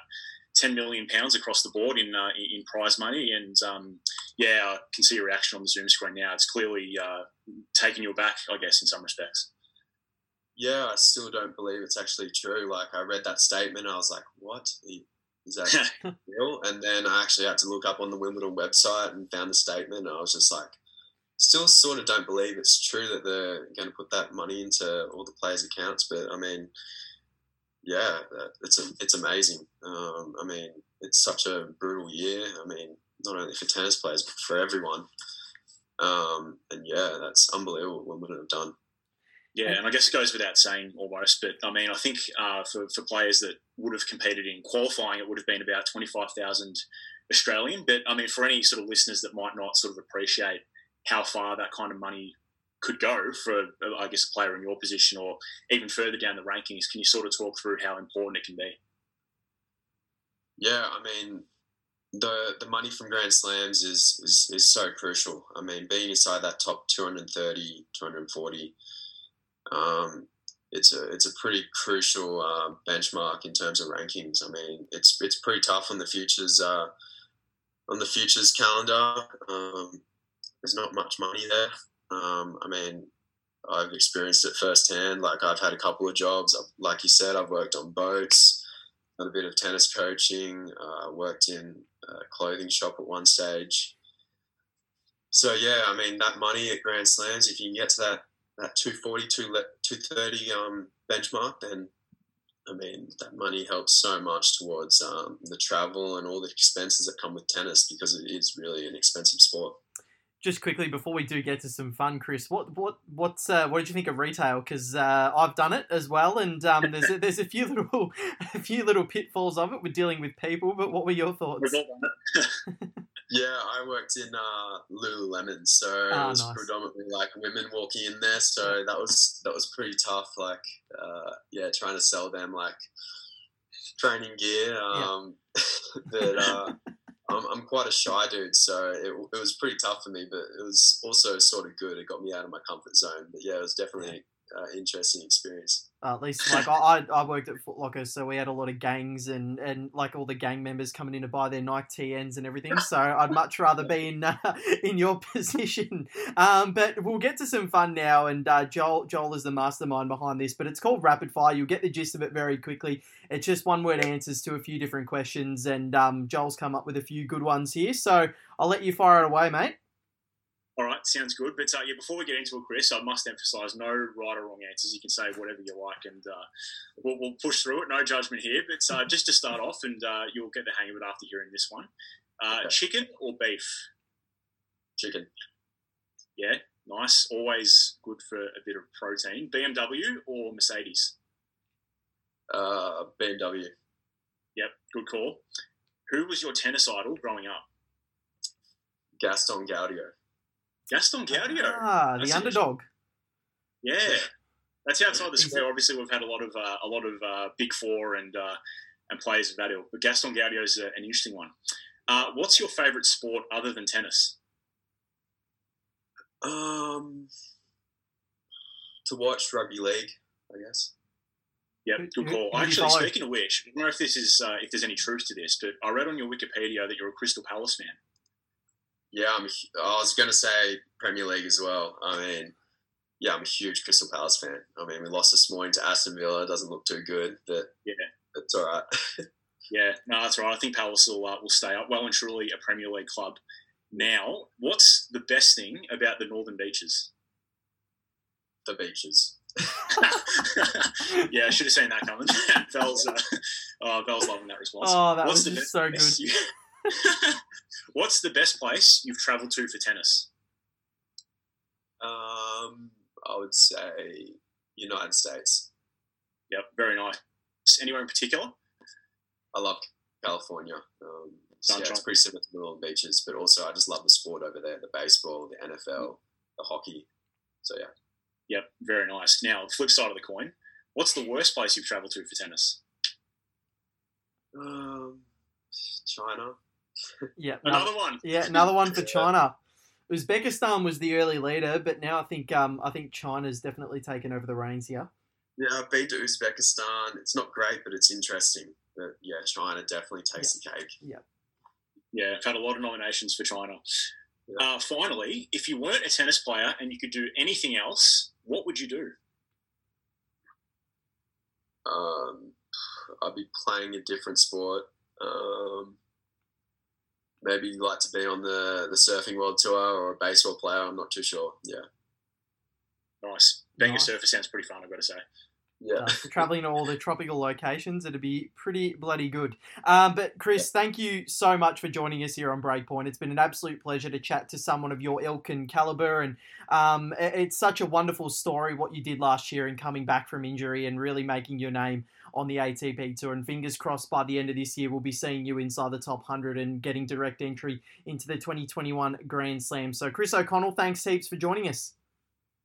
Speaker 2: 10 million pounds across the board in uh, in prize money and um, yeah I can see your reaction on the zoom screen now it's clearly uh, you aback I guess in some respects
Speaker 3: yeah, I still don't believe it's actually true. Like I read that statement, I was like, what? Is that real? And then I actually had to look up on the Wimbledon website and found the statement. And I was just like, still sort of don't believe it's true that they're going to put that money into all the players' accounts. But I mean, yeah, it's a, it's amazing. Um, I mean, it's such a brutal year. I mean, not only for tennis players but for everyone. Um, and yeah, that's unbelievable what Wimbledon have done.
Speaker 2: Yeah, and I guess it goes without saying almost, but I mean, I think uh, for, for players that would have competed in qualifying, it would have been about 25,000 Australian. But I mean, for any sort of listeners that might not sort of appreciate how far that kind of money could go for, I guess, a player in your position or even further down the rankings, can you sort of talk through how important it can be?
Speaker 3: Yeah, I mean, the the money from Grand Slams is, is, is so crucial. I mean, being inside that top 230, 240 um, it's a it's a pretty crucial uh, benchmark in terms of rankings. I mean, it's it's pretty tough on the futures uh, on the futures calendar. Um, there's not much money there. Um, I mean, I've experienced it firsthand. Like I've had a couple of jobs. I've, like you said, I've worked on boats, done a bit of tennis coaching. Uh, worked in a clothing shop at one stage. So yeah, I mean that money at Grand Slams, if you can get to that that 240, 230 um, benchmark, then I mean, that money helps so much towards um, the travel and all the expenses that come with tennis because it is really an expensive sport.
Speaker 1: Just quickly before we do get to some fun, Chris, what what what's uh, what did you think of retail? Because uh, I've done it as well, and um, there's a, there's a few little a few little pitfalls of it with dealing with people. But what were your thoughts?
Speaker 3: Yeah, I worked in uh, Lululemon, so oh, it was nice. predominantly like women walking in there. So that was that was pretty tough. Like, uh, yeah, trying to sell them like training gear. Um, yeah. but uh, I'm, I'm quite a shy dude, so it, it was pretty tough for me. But it was also sort of good. It got me out of my comfort zone. But yeah, it was definitely uh, interesting experience.
Speaker 1: Uh, at least, like I, I worked at Footlocker, so we had a lot of gangs and, and like all the gang members coming in to buy their Nike TNs and everything. So I'd much rather be in uh, in your position. Um, but we'll get to some fun now, and uh, Joel Joel is the mastermind behind this. But it's called Rapid Fire. You'll get the gist of it very quickly. It's just one word answers to a few different questions, and um, Joel's come up with a few good ones here. So I'll let you fire it away, mate.
Speaker 2: All right, sounds good. But uh, yeah, before we get into it, Chris, I must emphasise no right or wrong answers. You can say whatever you like, and uh, we'll, we'll, push through it. No judgment here. But uh, just to start off, and uh, you'll get the hang of it after hearing this one: uh, okay. chicken or beef?
Speaker 3: Chicken.
Speaker 2: Yeah, nice. Always good for a bit of protein. BMW or Mercedes?
Speaker 3: Uh, BMW.
Speaker 2: Yep, good call. Who was your tennis idol growing up?
Speaker 3: Gaston Gaudio.
Speaker 2: Gaston Gaudio.
Speaker 1: Ah, the underdog.
Speaker 2: Yeah, that's outside the square. Obviously, we've had a lot of uh, a lot of uh, big four and uh, and players of that ilk, but Gaston Gaudio is an interesting one. Uh, what's your favourite sport other than tennis?
Speaker 3: Um, to watch rugby league, I guess.
Speaker 2: Yep, good call. Who, who Actually, speaking of which, I don't know if this is uh, if there's any truth to this, but I read on your Wikipedia that you're a Crystal Palace fan.
Speaker 3: Yeah, I'm. I was going to say Premier League as well. I mean, yeah, I'm a huge Crystal Palace fan. I mean, we lost this morning to Aston Villa. It doesn't look too good, but
Speaker 2: yeah,
Speaker 3: it's all right.
Speaker 2: yeah, no, that's right. I think Palace will uh, will stay up well and truly a Premier League club. Now, what's the best thing about the Northern Beaches?
Speaker 3: The beaches.
Speaker 2: yeah, I should have seen that coming. Val's, uh, oh, Val's loving that response.
Speaker 1: Oh, that what's was just so good.
Speaker 2: What's the best place you've travelled to for tennis?
Speaker 3: Um, I would say United States.
Speaker 2: Yep, very nice. Anywhere in particular?
Speaker 3: I love California. Um, so yeah, it's pretty similar to the Northern Beaches, but also I just love the sport over there: the baseball, the NFL, the hockey. So yeah.
Speaker 2: Yep, very nice. Now, flip side of the coin, what's the worst place you've travelled to for tennis?
Speaker 3: Um, China.
Speaker 1: Yeah,
Speaker 2: another one.
Speaker 1: Yeah, another one for China. Uzbekistan was the early leader, but now I think um, I think China's definitely taken over the reins here.
Speaker 3: Yeah, I've been to Uzbekistan. It's not great, but it's interesting. But yeah, China definitely takes
Speaker 1: yeah.
Speaker 3: the cake.
Speaker 1: Yeah.
Speaker 2: Yeah, I've had a lot of nominations for China. Yeah. Uh, finally, if you weren't a tennis player and you could do anything else, what would you do?
Speaker 3: Um, I'd be playing a different sport Um, maybe you'd like to be on the the surfing world tour or a baseball player. I'm not too sure. Yeah.
Speaker 2: Nice. Being
Speaker 1: Nice.
Speaker 2: a surfer sounds pretty fun. I've got to say.
Speaker 3: Yeah.
Speaker 1: Uh, traveling to all the tropical locations, it'd be pretty bloody good. Um, but Chris, thank you so much for joining us here on Breakpoint. It's been an absolute pleasure to chat to someone of your ilk and caliber, and um, it's such a wonderful story what you did last year and coming back from injury and really making your name on the ATP tour. And fingers crossed, by the end of this year, we'll be seeing you inside the top hundred and getting direct entry into the 2021 Grand Slam. So, Chris O'Connell, thanks heaps for joining us.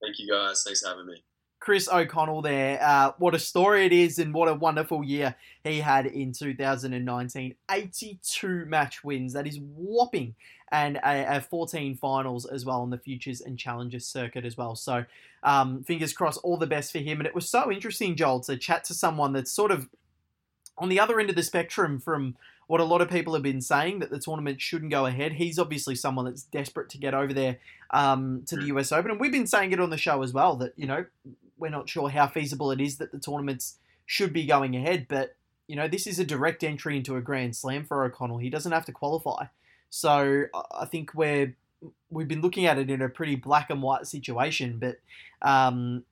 Speaker 3: Thank you guys. Thanks for having me.
Speaker 1: Chris O'Connell there. Uh, what a story it is, and what a wonderful year he had in 2019. 82 match wins. That is whopping. And a, a 14 finals as well on the Futures and Challengers circuit as well. So, um, fingers crossed, all the best for him. And it was so interesting, Joel, to chat to someone that's sort of on the other end of the spectrum from what a lot of people have been saying that the tournament shouldn't go ahead. He's obviously someone that's desperate to get over there um, to the US Open, and we've been saying it on the show as well that you know we're not sure how feasible it is that the tournaments should be going ahead, but you know this is a direct entry into a Grand Slam for O'Connell. He doesn't have to qualify, so I- think we're we've been looking at it in a pretty black and white situation, but. Um,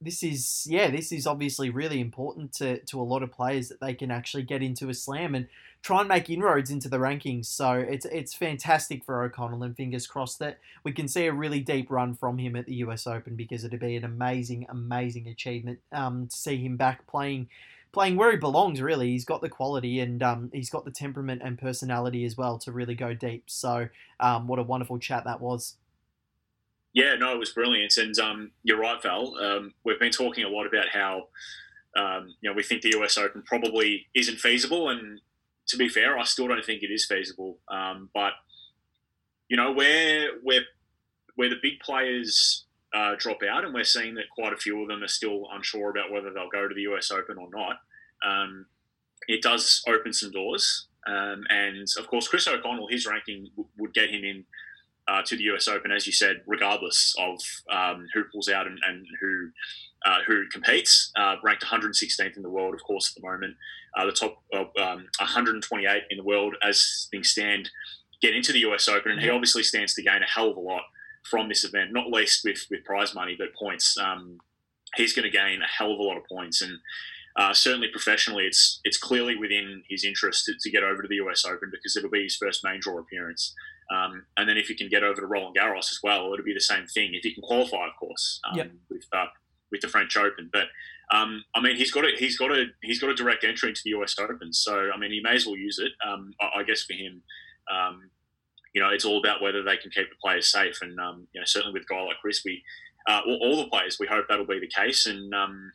Speaker 1: this is yeah, this is obviously really important to, to a lot of players that they can actually get into a slam and try and make inroads into the rankings. So it's it's fantastic for O'Connell, and fingers crossed that we can see a really deep run from him at the US Open because it'd be an amazing, amazing achievement um, to see him back playing playing where he belongs. Really, he's got the quality and um, he's got the temperament and personality as well to really go deep. So um, what a wonderful chat that was.
Speaker 2: Yeah, no, it was brilliant, and um, you're right, Val. Um, we've been talking a lot about how um, you know we think the US Open probably isn't feasible, and to be fair, I still don't think it is feasible. Um, but you know, where where where the big players uh, drop out, and we're seeing that quite a few of them are still unsure about whether they'll go to the US Open or not. Um, it does open some doors, um, and of course, Chris O'Connell, his ranking w- would get him in uh, to the US Open, as you said, regardless of um, who pulls out and, and who uh, who competes. Uh, ranked 116th in the world, of course, at the moment. Uh, the top um, 128 in the world as things stand get into the US Open, and he obviously stands to gain a hell of a lot from this event, not least with with prize money, but points. Um, he's going to gain a hell of a lot of points, and uh, certainly professionally, it's it's clearly within his interest to, to get over to the US Open because it'll be his first main draw appearance. Um, and then if he can get over to Roland Garros as well, it'll be the same thing. If he can qualify, of course, um,
Speaker 1: Yep.
Speaker 2: with uh, with the French Open. But um, I mean, he's got a he's got a he's got a direct entry into the US Open, so I mean, he may as well use it. Um, I, I guess for him, um, you know, it's all about whether they can keep the players safe, and um, you know, certainly with a guy like Chris, we uh, all, the players, we hope that'll be the case. And um,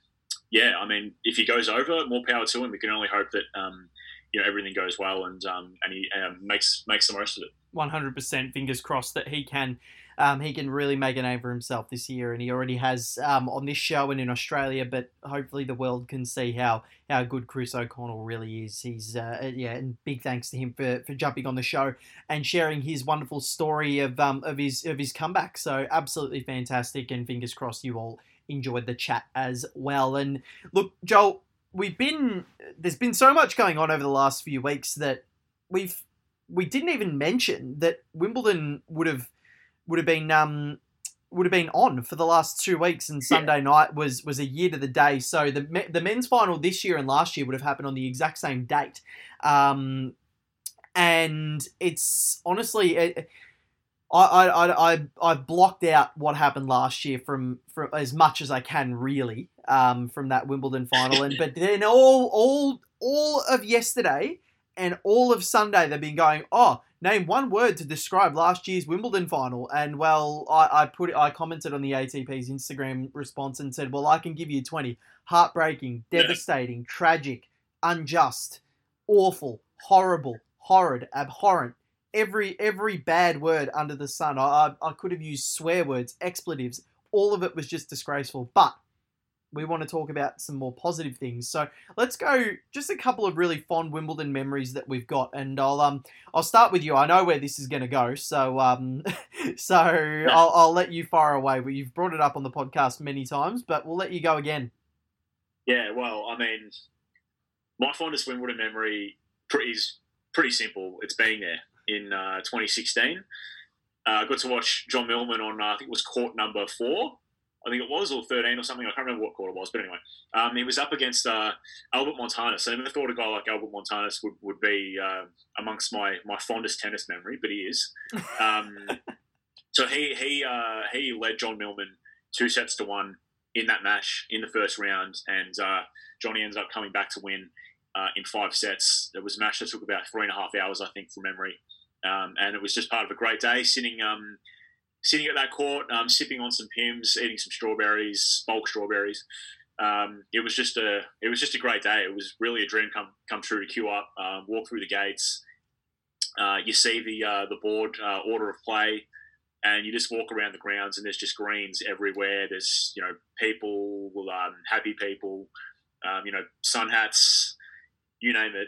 Speaker 2: yeah, I mean, if he goes over, more power to him. We can only hope that um, you know everything goes well and and he um, makes makes the most of it.
Speaker 1: 100% fingers crossed that he can um, he can really make a name for himself this year and he already has um, on this show and in Australia but hopefully the world can see how how good Chris O'Connell really is. He's uh, yeah and big thanks to him for, for jumping on the show and sharing his wonderful story of um, of his of his comeback. So absolutely fantastic and fingers crossed you all enjoyed the chat as well. And look Joel we've been there's been so much going on over the last few weeks that we've we didn't even mention that Wimbledon would have would have been um would have been on for the last two weeks, and Sunday night was was a year to the day. So the the men's final this year and last year would have happened on the exact same date, um, and it's honestly. It, I, I, I, I blocked out what happened last year from, from as much as I can really um, from that Wimbledon final, and but then all all all of yesterday and all of Sunday they've been going, oh, name one word to describe last year's Wimbledon final. And well, I, I put I commented on the ATP's Instagram response and said, well, I can give you 20. Heartbreaking,
Speaker 2: Yeah.
Speaker 1: devastating, tragic, unjust, awful, horrible, horrid, abhorrent. Every every bad word under the sun. I, I, I could have used swear words, expletives. All of it was just disgraceful. But we want to talk about some more positive things. So let's go just a couple of really fond Wimbledon memories that we've got, and I'll um I'll start with you. I know where this is going to go, so um so I'll, I'll let you fire away. But you've brought it up on the podcast many times, but we'll let you go again.
Speaker 2: Yeah, well, I mean, my fondest Wimbledon memory is pretty simple. It's being there in uh, 2016. Uh, I got to watch John Millman on, uh, I think it was court number four, I think it was, or 13 or something. I can't remember what quarter it was, but anyway, um, he was up against uh, Albert Montañés. I never thought a guy like Albert Montañés would, would be uh, amongst my, my fondest tennis memory, but he is. Um, so he he uh, he led John Millman two sets to one in that match in the first round, and uh, Johnny ends up coming back to win uh, in five sets. It was a match that took about three and a half hours, I think, from memory. Um, and it was just part of a great day sitting um, sitting at that court, um, sipping on some Pimm's, eating some strawberries, bulk strawberries. Um, it was just a it was just a great day. It was really a dream come come true to queue up, um, walk through the gates. Uh, you see the uh, the board uh, order of play, and you just walk around the grounds, and there's just greens everywhere. There's you know people, um, happy people, um, you know sun hats, you name it.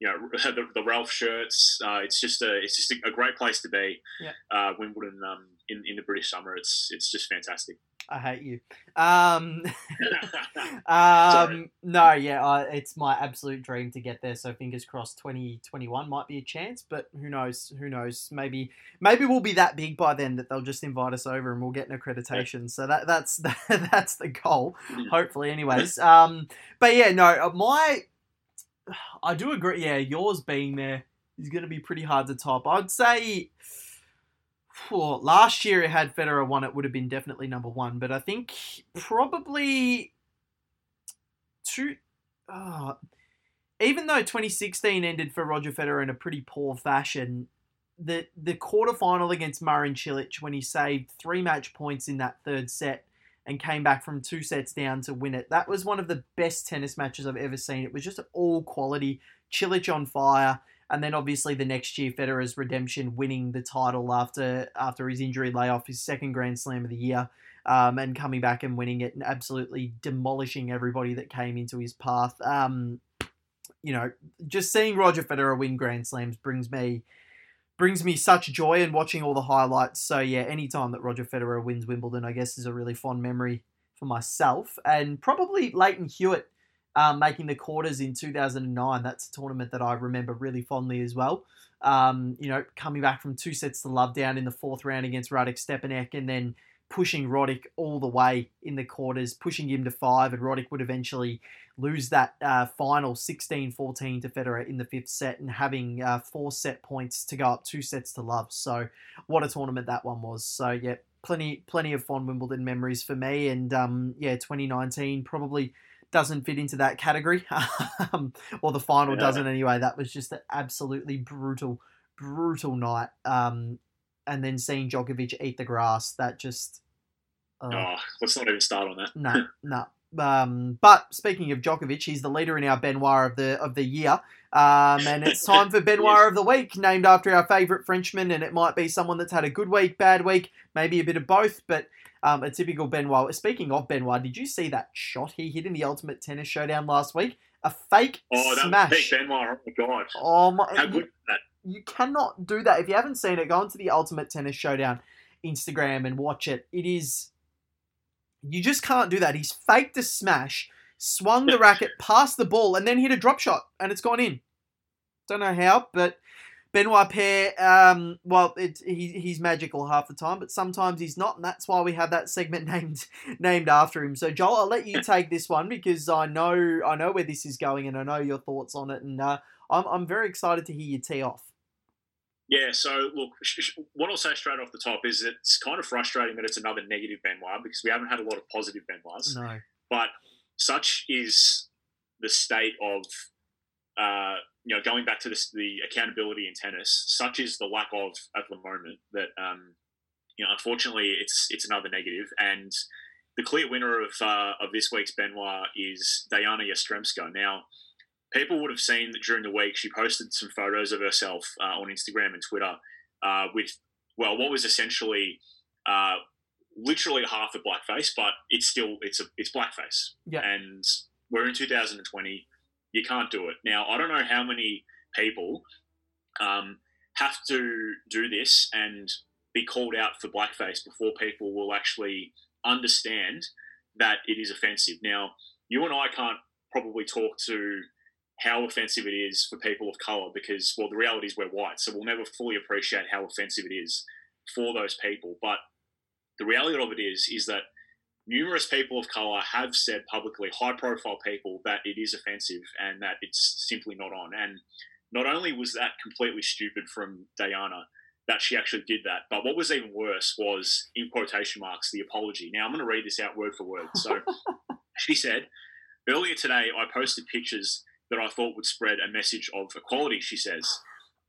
Speaker 2: You know the, the Ralph shirts. Uh, it's just a it's just a, great place to be.
Speaker 1: Yeah.
Speaker 2: Uh, Wimbledon um, in in the British summer. It's it's just fantastic.
Speaker 1: I hate you. Um, um, no, yeah, uh, it's my absolute dream to get there. So fingers crossed, twenty twenty one might be a chance, but who knows? Who knows? Maybe maybe we'll be that big by then that they'll just invite us over and we'll get an accreditation. Yeah. So that that's that's the goal. Mm. Hopefully, anyways. Um, but yeah, no, uh, my I do agree. Yeah, yours being there is going to be pretty hard to top. I'd say. Well, last year it had Federer won, it would have been definitely number one. But I think probably two. Uh, even though 2016 ended for Roger Federer in a pretty poor fashion, the the quarterfinal against Marin Cilic when he saved three match points in that third set and came back from two sets down to win it. That was one of the best tennis matches I've ever seen. It was just all quality, Cilic on fire, and then obviously the next year Federer's redemption, winning the title after after his injury layoff, his second Grand Slam of the year, um, and coming back and winning it and absolutely demolishing everybody that came into his path. Um, you know, just seeing Roger Federer win Grand Slams brings me brings me such joy and watching all the highlights. So yeah, anytime that Roger Federer wins Wimbledon, I guess is a really fond memory for myself, and probably Lleyton Hewitt um, making the quarters in 2009. That's a tournament that I remember really fondly as well. Um, you know, coming back from two sets to love down in the fourth round against Radek Stepanek, and then pushing Roddick all the way in the quarters, pushing him to five, and Roddick would eventually lose that uh, final 16-14 to Federer in the fifth set, and having uh, four set points to go up two sets to love. So, what a tournament that one was. So, yeah, plenty plenty of fond Wimbledon memories for me, and um, yeah, 2019 probably doesn't fit into that category, um, or the final yeah. doesn't anyway. That was just an absolutely brutal, brutal night. Um, and then seeing Djokovic eat the grass, that just.
Speaker 2: Uh, oh, let's not even start on that.
Speaker 1: No, no. Um, but speaking of Djokovic, he's the leader in our Benoit of the of the year, um, and it's time for Benoit yes. of the week, named after our favourite Frenchman. And it might be someone that's had a good week, bad week, maybe a bit of both, but um, a typical Benoit. Speaking of Benoit, did you see that shot he hit in the Ultimate Tennis Showdown last week? A fake
Speaker 2: oh,
Speaker 1: smash.
Speaker 2: Was Benoit. Oh my god!
Speaker 1: Oh my!
Speaker 2: How good that?
Speaker 1: you cannot do that. If you haven't seen it, go onto the Ultimate Tennis Showdown Instagram and watch it. It is you just can't do that. He's faked a smash, swung the racket past the ball, and then hit a drop shot, and it's gone in. Don't know how, but Benoit Paire, um, well, it, he, he's magical half the time, but sometimes he's not, and that's why we have that segment named named after him. So, Joel, I'll let you take this one because I know I know where this is going, and I know your thoughts on it, and uh, I'm I'm very excited to hear you tee off.
Speaker 2: Yeah, so look, what I'll say straight off the top is it's kind of frustrating that it's another negative Benoit because we haven't had a lot of positive Benoits.
Speaker 1: No.
Speaker 2: But such is the state of, uh, you know, going back to this, the accountability in tennis, such is the lack of at the moment that, um, you know, unfortunately it's it's another negative. And the clear winner of, uh, of this week's Benoit is Diana Yastremska. Now, people would have seen that during the week she posted some photos of herself uh, on Instagram and Twitter uh, with, well, what was essentially uh, literally half a blackface, but it's still it's a it's blackface.
Speaker 1: Yeah.
Speaker 2: And we're in 2020. You can't do it now. I don't know how many people um, have to do this and be called out for blackface before people will actually understand that it is offensive. Now, you and I can't probably talk to how offensive it is for people of color because, well, the reality is we're white, so we'll never fully appreciate how offensive it is for those people. But the reality of it is, is that numerous people of color have said publicly, high profile people, that it is offensive and that it's simply not on. And not only was that completely stupid from Diana that she actually did that, but what was even worse was, in quotation marks, the apology. Now, I'm going to read this out word for word. So she said, Earlier today, I posted pictures that I thought would spread a message of equality, she says.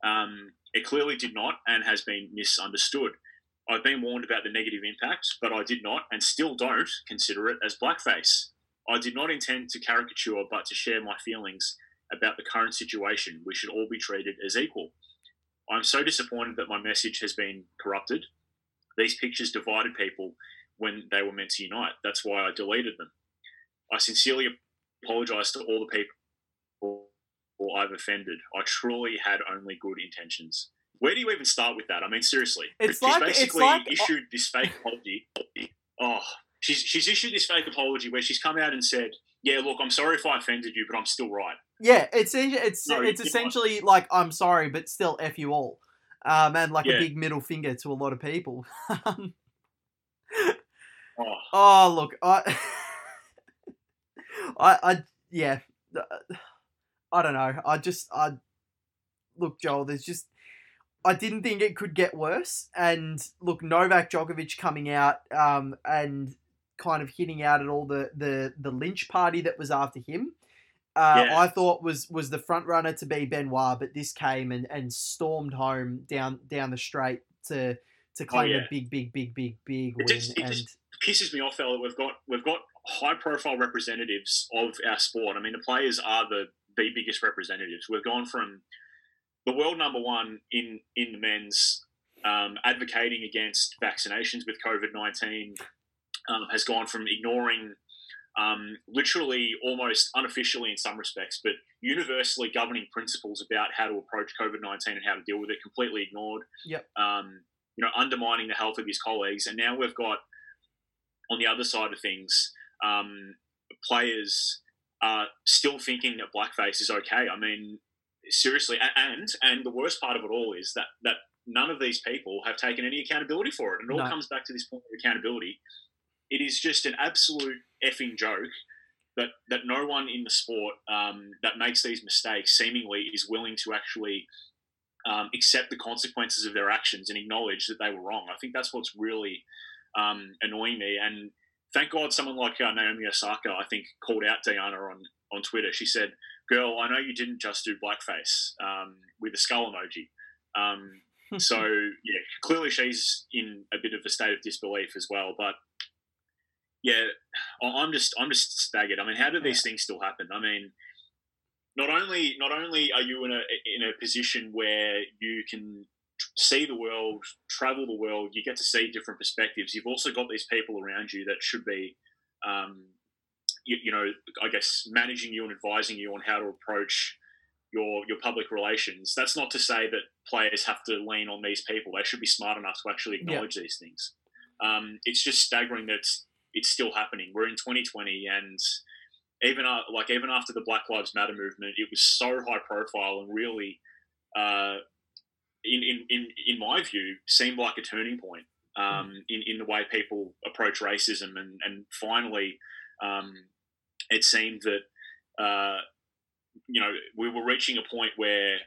Speaker 2: Um, it clearly did not and has been misunderstood. I've been warned about the negative impact, but I did not and still don't consider it as blackface. I did not intend to caricature, but to share my feelings about the current situation. We should all be treated as equal. I'm so disappointed that my message has been corrupted. These pictures divided people when they were meant to unite. That's why I deleted them. I sincerely apologize to all the people or I've offended. I truly had only good intentions. Where do you even start with that? I mean, seriously,
Speaker 1: It's
Speaker 2: she's
Speaker 1: like-
Speaker 2: basically
Speaker 1: it's like-
Speaker 2: issued this fake apology. Oh, she's she's issued this fake apology where she's come out and said, "Yeah, look, I'm sorry if I offended you, but I'm still right."
Speaker 1: Yeah, it's it's
Speaker 2: No,
Speaker 1: it's essentially like I'm sorry, but still f you all, um, and like a big middle finger to a lot of people.
Speaker 2: Oh,
Speaker 1: oh look, I, I, I, yeah, I don't know. I just, I look, Joel. There's just, I didn't think it could get worse. And look, Novak Djokovic coming out, um, and kind of hitting out at all the the the lynch party that was after him. Uh,
Speaker 2: Yeah.
Speaker 1: I thought was was the front runner to be Benoit, but this came and, and stormed home down down the straight to to claim
Speaker 2: Oh, yeah.
Speaker 1: a big big big big big
Speaker 2: It
Speaker 1: win.
Speaker 2: just- it
Speaker 1: and
Speaker 2: just- pisses me off, fella. We've got we've got high profile representatives of our sport. I mean, the players are the the biggest representatives. We've gone from the world number one in in the men's um, advocating against vaccinations with COVID nineteen um, has gone from ignoring. Um, literally, almost unofficially in some respects, but universally governing principles about how to approach COVID nineteen and how to deal with it, completely ignored.
Speaker 1: Yep.
Speaker 2: Um, you know, undermining the health of his colleagues, and now we've got on the other side of things, um, players are still thinking that blackface is okay. I mean, seriously, and and the worst part of it all is that that none of these people have taken any accountability for it, and it all
Speaker 1: No.
Speaker 2: comes back to this point of accountability. It is just an absolute effing joke that that no one in the sport um, that makes these mistakes seemingly is willing to actually um, accept the consequences of their actions and acknowledge that they were wrong. I think that's what's really um, annoying me. And thank God someone like uh, Naomi Osaka, I think, called out Diana on, on Twitter. She said, Girl, I know you didn't just do blackface um, with a skull emoji. Um, so, yeah, clearly she's in a bit of a state of disbelief as well. But yeah, I'm just I'm just staggered. I mean, how do these things still happen? I mean, not only not only are you in a in a position where you can see the world, travel the world, you get to see different perspectives. You've also got these people around you that should be, um, you, you know, I guess managing you and advising you on how to approach your your public relations. That's not to say that players have to lean on these people. They should be smart enough to actually
Speaker 1: Yeah.
Speaker 2: acknowledge these things. Um, it's just staggering that it's, it's still happening. We're in 2020, and even uh, like even after the Black Lives Matter movement, it was so high profile and really, uh, in, in in in my view, seemed like a turning point um, in in the way people approach racism, and and finally, um, it seemed that uh, you know we were reaching a point where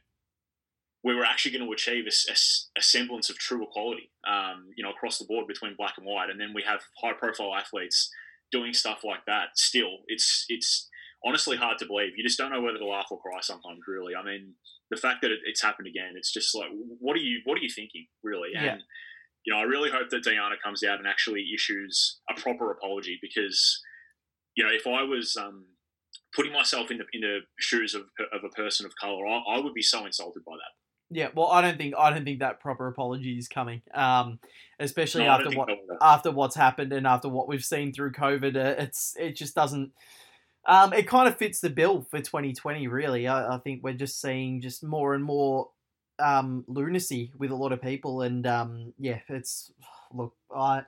Speaker 2: we were actually going to achieve a semblance of true equality, um, you know, across the board between black and white, and then we have high-profile athletes doing stuff like that. Still, it's it's honestly hard to believe. You just don't know whether to laugh or cry sometimes. Really, I mean, the fact that it, it's happened again, it's just like, what are you what are you thinking, really? And
Speaker 1: Yeah.
Speaker 2: you know, I really hope that Diana comes out and actually issues a proper apology because, you know, if I was um, putting myself in the in the shoes of, of a person of color, I, I would be so insulted by that.
Speaker 1: Yeah, well, I don't think I don't think that proper apology is coming. Um, especially
Speaker 2: No,
Speaker 1: after what after what's happened and after what we've seen through COVID, uh, it's it just doesn't. Um, it kind of fits the bill for 2020. Really, I, I think we're just seeing just more and more um, lunacy with a lot of people, and um, yeah, it's look, I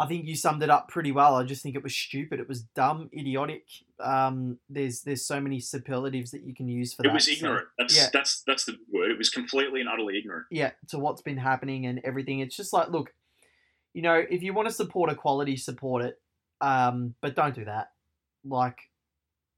Speaker 1: I think you summed it up pretty well. I just think it was stupid. It was dumb, idiotic. Um, there's there's so many superlatives that you can use for
Speaker 2: It
Speaker 1: that.
Speaker 2: It was
Speaker 1: so-
Speaker 2: ignorant. That's
Speaker 1: yeah.
Speaker 2: that's that's the word. It was completely and utterly ignorant.
Speaker 1: yeah, to what's been happening and everything. It's just like, look, you know, if you want to support equality, support it. Um, but don't do that. Like,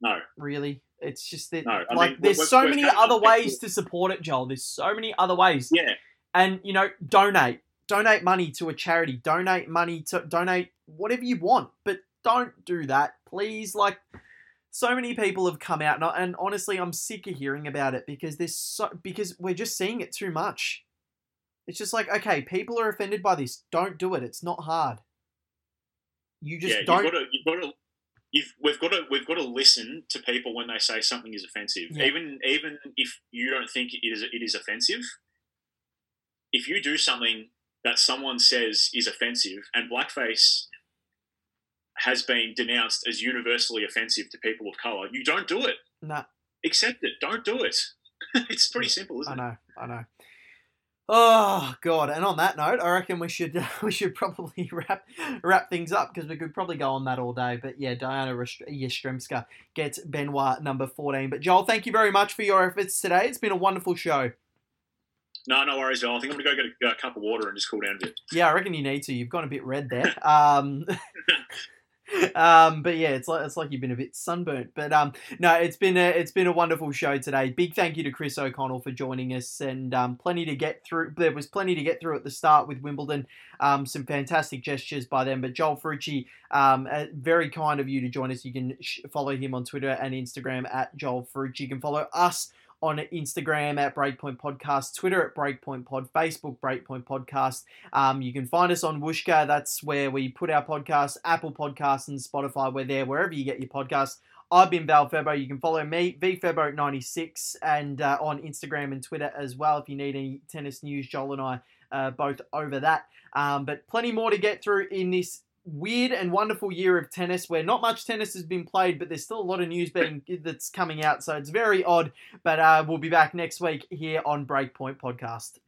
Speaker 2: No.
Speaker 1: really, it's just that.
Speaker 2: No,
Speaker 1: like,
Speaker 2: mean,
Speaker 1: there's
Speaker 2: we've-
Speaker 1: so
Speaker 2: we've
Speaker 1: many other ways to support it, Joel. There's so many other ways.
Speaker 2: Yeah,
Speaker 1: and you know donate donate money to a charity donate money to donate whatever you want but don't do that please like so many people have come out and, and honestly i'm sick of hearing about it because there's so because we're just seeing it too much it's just like okay people are offended by this don't do it it's not hard you just
Speaker 2: yeah. You've
Speaker 1: don't
Speaker 2: got to you've got to. You've, we've got to we've got to listen to people when they say something is offensive,
Speaker 1: Yeah.
Speaker 2: even even if you don't think it is it is offensive. If you do something that someone says is offensive, and blackface has been denounced as universally offensive to people of color, you don't do it.
Speaker 1: nah,
Speaker 2: Accept it. Don't do it. it's pretty simple, isn't it?
Speaker 1: I know, I know. Oh god! And on that note, I reckon we should we should probably wrap wrap things up because we could probably go on that all day. But yeah, Diana Yastremska gets Benoit number fourteen. But Joel, thank you very much for your efforts today. It's been a wonderful show.
Speaker 2: No, no worries, Joel. I think I'm gonna go get a, a cup of water and just cool down a bit.
Speaker 1: Yeah, I reckon you need to. You've gone a bit red there. Um, um, but yeah, it's like it's like you've been a bit sunburnt. But um, no, it's been a it's been a wonderful show today. Big thank you to Chris O'Connell for joining us, and um, plenty to get through. There was plenty to get through at the start with Wimbledon. Um, some fantastic gestures by them. But Joel Ferrucci, um, uh, very kind of you to join us. You can sh- follow him on Twitter and Instagram at Joel Ferrucci. You can follow us on Instagram at Breakpoint Podcast, Twitter at Breakpoint Pod, Facebook Breakpoint Podcast. Um, you can find us on Whooshkaa. That's where we put our podcasts, Apple Podcasts and Spotify. We're there wherever you get your podcasts. I've been Val Febo. You can follow me, VFebo96, and uh, on Instagram and Twitter as well. If you need any tennis news, Joel and I uh, both over that. Um, but plenty more to get through in this weird and wonderful year of tennis where not much tennis has been played, but there's still a lot of news being that's coming out. So it's very odd. But uh, we'll be back next week here on Breakpoint Podcast.